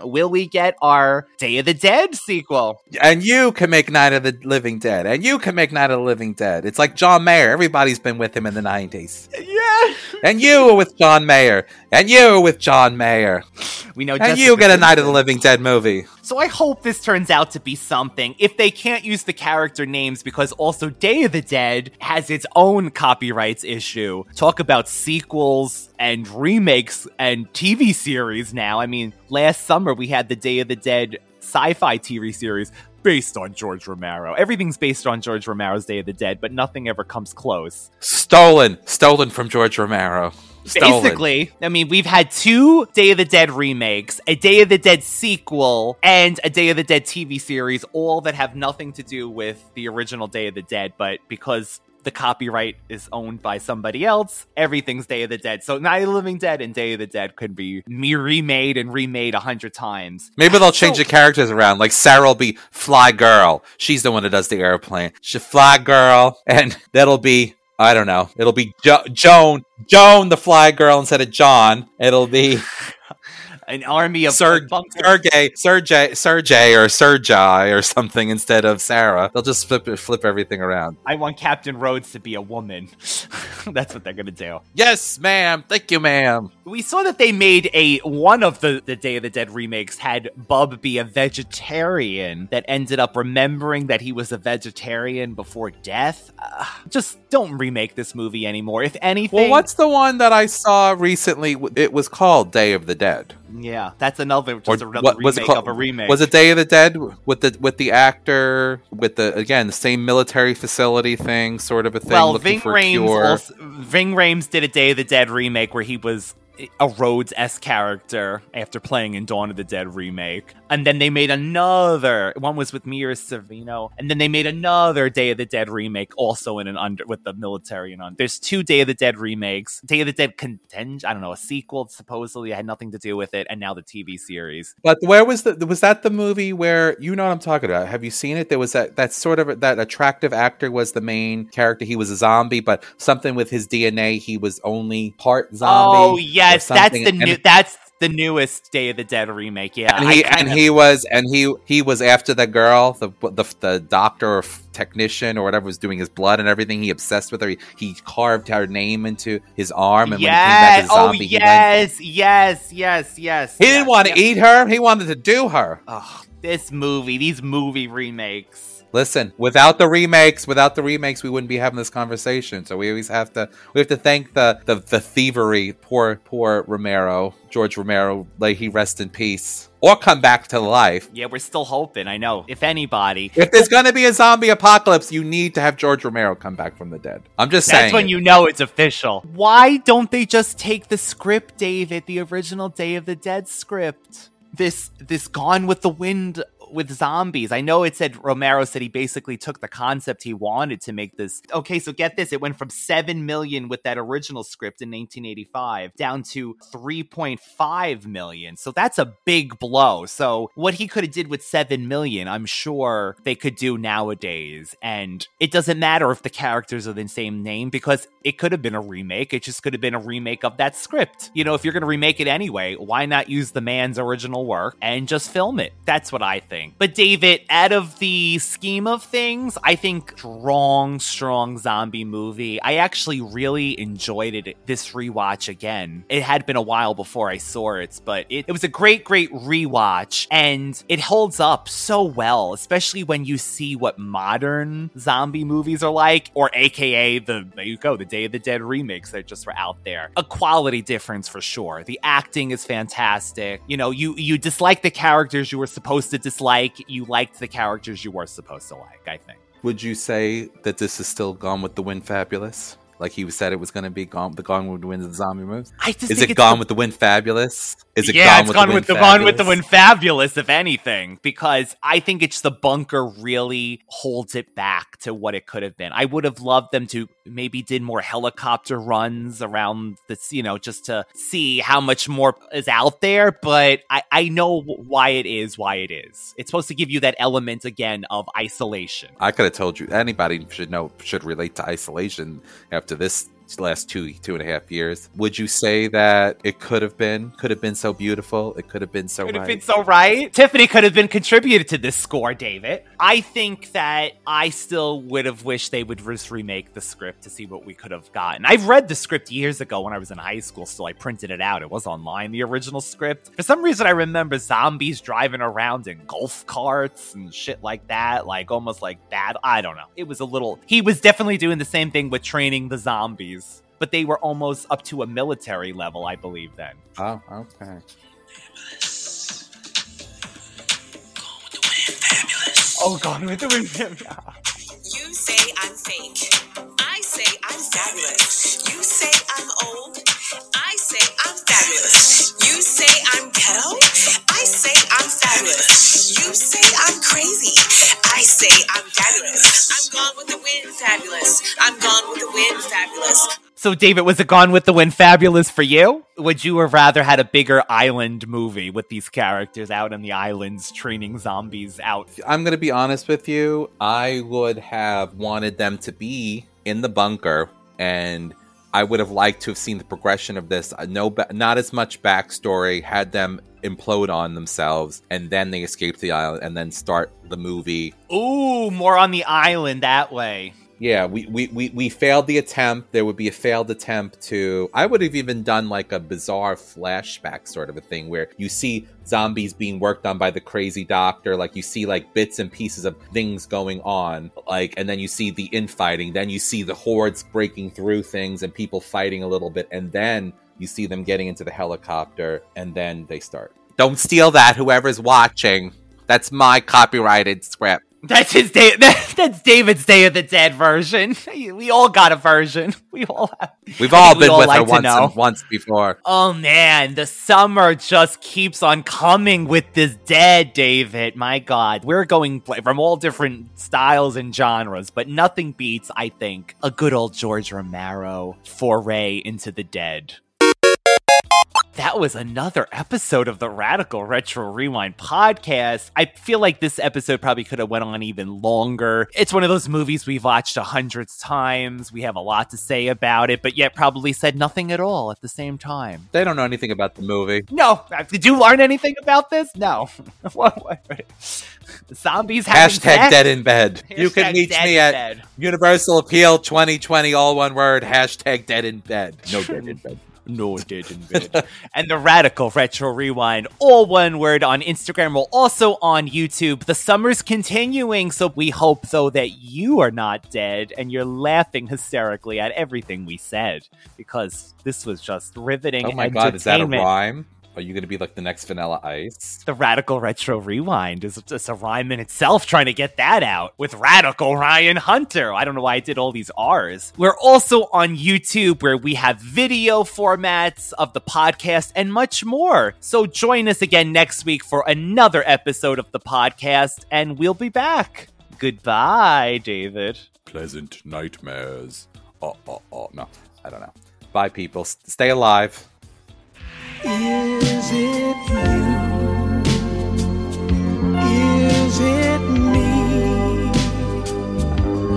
Will we get our Day of the Dead sequel? And you can make Night of the Living Dead, and you can make Night of the Living Dead. It's like John Mayer. Everybody's been with him in the 90s. Yeah. And you were with John Mayer. And you were with John Mayer. We know And you get a Night of the Living Dead movie. So I hope this turns out to be something. If they can't use the character names because also Day of the Dead has its own copyrights issue. Talk about sequels and remakes and TV series now. I mean, last summer we had the Day of the Dead sci-fi TV series based on George Romero. Everything's based on George Romero's Day of the Dead, but nothing ever comes close. Stolen. Stolen from George Romero. Stolen. Basically, I mean, we've had two Day of the Dead remakes, a Day of the Dead sequel, and a Day of the Dead TV series, all that have nothing to do with the original Day of the Dead, but because the copyright is owned by somebody else, everything's Day of the Dead. So Night of the Living Dead and Day of the Dead could be me remade and remade a hundred times. Maybe they'll change the characters around. Like Sarah will be Fly Girl. She's the one that does the airplane. She Fly Girl, and that'll be I don't know. It'll be jo- Joan, Joan the Fly Girl instead of John. It'll be An army of bunkers. Sergey, Sergey, Sergey, or Sergei or something instead of Sarah. They'll just flip flip everything around. I want Captain Rhodes to be a woman. That's what they're gonna do. Yes, ma'am. Thank you, ma'am. We saw that they made a one of the the Day of the Dead remakes had Bub be a vegetarian that ended up remembering that he was a vegetarian before death. Uh, just don't remake this movie anymore. If anything, Well, what's the one that I saw recently? It was called Day of the Dead. yeah, that's another just Or another what remake was it called? of a remake. Was it Day of the Dead with the with the actor with the again the same military facility thing, sort of a thing? well, Ving Rhames also, Ving Rhames did a Day of the Dead remake where he was a Rhodes S character after playing in Dawn of the Dead remake, and then they made another one was with Mira Sorvino, and then they made another Day of the Dead remake also in an under with the military and on. There's two Day of the Dead remakes. Day of the Dead contend I don't know a sequel supposedly had nothing to do with it, and now the TV series. But where was the was that the movie where you know what I'm talking about? Have you seen it? There was that that sort of that attractive actor was the main character. He was a zombie, but something with his DNA, he was only part zombie. Oh or yes, that's the And- new that's the newest Day of the Dead remake. Yeah, and he and of- he was and he he was after the girl, the the, the doctor or technician or whatever was doing his blood and everything. He obsessed with her. He, he carved her name into his arm, and when he came back Yes. as Oh, zombie, he went. yes, yes, yes, yes. He didn't want to eat her. He wanted to do her. Oh, this movie, these movie remakes. Listen, without the remakes, without the remakes, we wouldn't be having this conversation. So we always have to we have to thank the the, the thievery. Poor poor Romero, George Romero, may he rest in peace, or come back to life. Yeah, we're still hoping. I know. If anybody, If there's gonna be a zombie apocalypse, you need to have George Romero come back from the dead. I'm just that's saying. That's when you know it's official. Why don't they just take the script, David, the original Day of the Dead script? This this Gone with the Wind with zombies. I know it said Romero said he basically took the concept he wanted to make this. Okay, so get this. It went from 7 million with that original script in 1985 down to 3.5 million. So that's a big blow. So what he could have did with 7 million, I'm sure they could do nowadays. And it doesn't matter if the characters are the same name because it could have been a remake. It just could have been a remake of that script. You know, if you're going to remake it anyway, why not use the man's original work and just film it? That's what I think. But David, out of the scheme of things, I think strong, strong zombie movie. I actually really enjoyed it this rewatch again. It had been a while before I saw it, but it, it was a great, great rewatch and it holds up so well, especially when you see what modern zombie movies are like, or aka the there you go, the Day of the Dead remakes that just were out there. A quality difference for sure. The acting is fantastic. You know, you you dislike the characters you were supposed to dislike, you liked the characters you were supposed to like, I think. Would you say that this is still Gone with the Wind fabulous? Like he said it was going to be Gone, the Gone with the Wind of the zombie movies. I just is it Gone the- with the Wind fabulous? Is it yeah, Gone it's with gone the with the gone with the fabulous? fabulous, if anything, because I think it's the bunker really holds it back to what it could have been. I would have loved them to maybe did more helicopter runs around this, you know, just to see how much more is out there. But I, I know why it is why it is. It's supposed to give you that element again of isolation. I could have told you anybody should know should relate to isolation after this last two two and a half years. Would you say that it could have been could have been so beautiful? It could have been so Could have right. been so right. Tiffany could have been contributed to this score, David. I think that I still would have wished they would just remake the script to see what we could have gotten. I've read the script years ago when I was in high school, so I printed it out. It was online, the original script. For some reason, I remember zombies driving around in golf carts and shit like that, like almost like that. I don't know. It was a little. He was definitely doing the same thing with training the zombies. But they were almost up to a military level, I believe, then. Oh, okay. Oh, gone with the wind. You say I'm fake. I say I'm fabulous. You say I'm old. I say I'm fabulous. You say I'm ghetto. I say I'm fabulous. You say I'm crazy. I say I'm fabulous. I'm gone with the wind, fabulous. I'm gone with the wind, fabulous. So, David, was it Gone with the Wind fabulous for you? Would you have rather had a bigger island movie with these characters out on the islands training zombies out? I'm going to be honest with you. I would have wanted them to be in the bunker and I would have liked to have seen the progression of this. Uh, No, not as much backstory. Had them implode on themselves, and then they escape the island, and then start the movie. Ooh, more on the island that way. Yeah, we, we, we, we failed the attempt. There would be a failed attempt to. I would have even done like a bizarre flashback sort of a thing where you see zombies being worked on by the crazy doctor. Like you see like bits and pieces of things going on. Like, and then you see the infighting. Then you see the hordes breaking through things and people fighting a little bit. And then you see them getting into the helicopter and then they start. Don't steal that, whoever's watching. That's my copyrighted script. That's his day. That's David's Day of the Dead version. We all got a version. We all have. We've all think we'd been with like her once, know. once before. Oh man, the summer just keeps on coming with this dead, David. My God, we're going from all different styles and genres, but nothing beats, I think, a good old George Romero foray into the dead. That was another episode of the Radical Retro Rewind podcast. I feel like this episode probably could have went on even longer. It's one of those movies we've watched a hundred times. We have a lot to say about it, but yet probably said nothing at all at the same time. They don't know anything about the movie. No, did you learn anything about this? No. Zombies having Hashtag sex? dead in bed. you can reach me at bed. Universal Appeal 2020, all one word. Hashtag dead in bed. No dead in bed. No dead in bed. and the Radical Retro Rewind, all one word on Instagram, or also on YouTube. The summer's continuing, so we hope, though, that you are not dead and you're laughing hysterically at everything we said, because this was just riveting Oh my god, is that a rhyme? Are you going to be like the next Vanilla Ice? The Radical Retro Rewind is just a rhyme in itself trying to get that out with Radical Ryan Hunter. I don't know why I did all these R's. We're also on YouTube where we have video formats of the podcast and much more. So join us again next week for another episode of the podcast, and we'll be back. Goodbye, David. Pleasant nightmares. Oh, oh, oh. No, I don't know. Bye, people. S- Stay alive. Is it you? Is it me?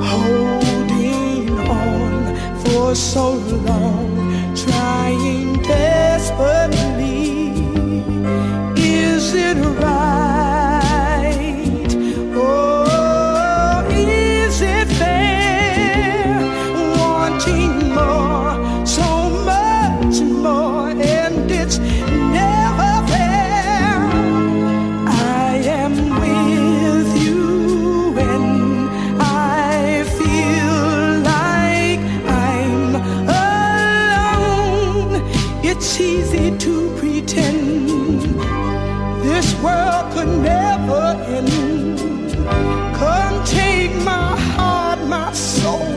Holding on for so long, trying desperately. World could never end. Come take my heart, my soul,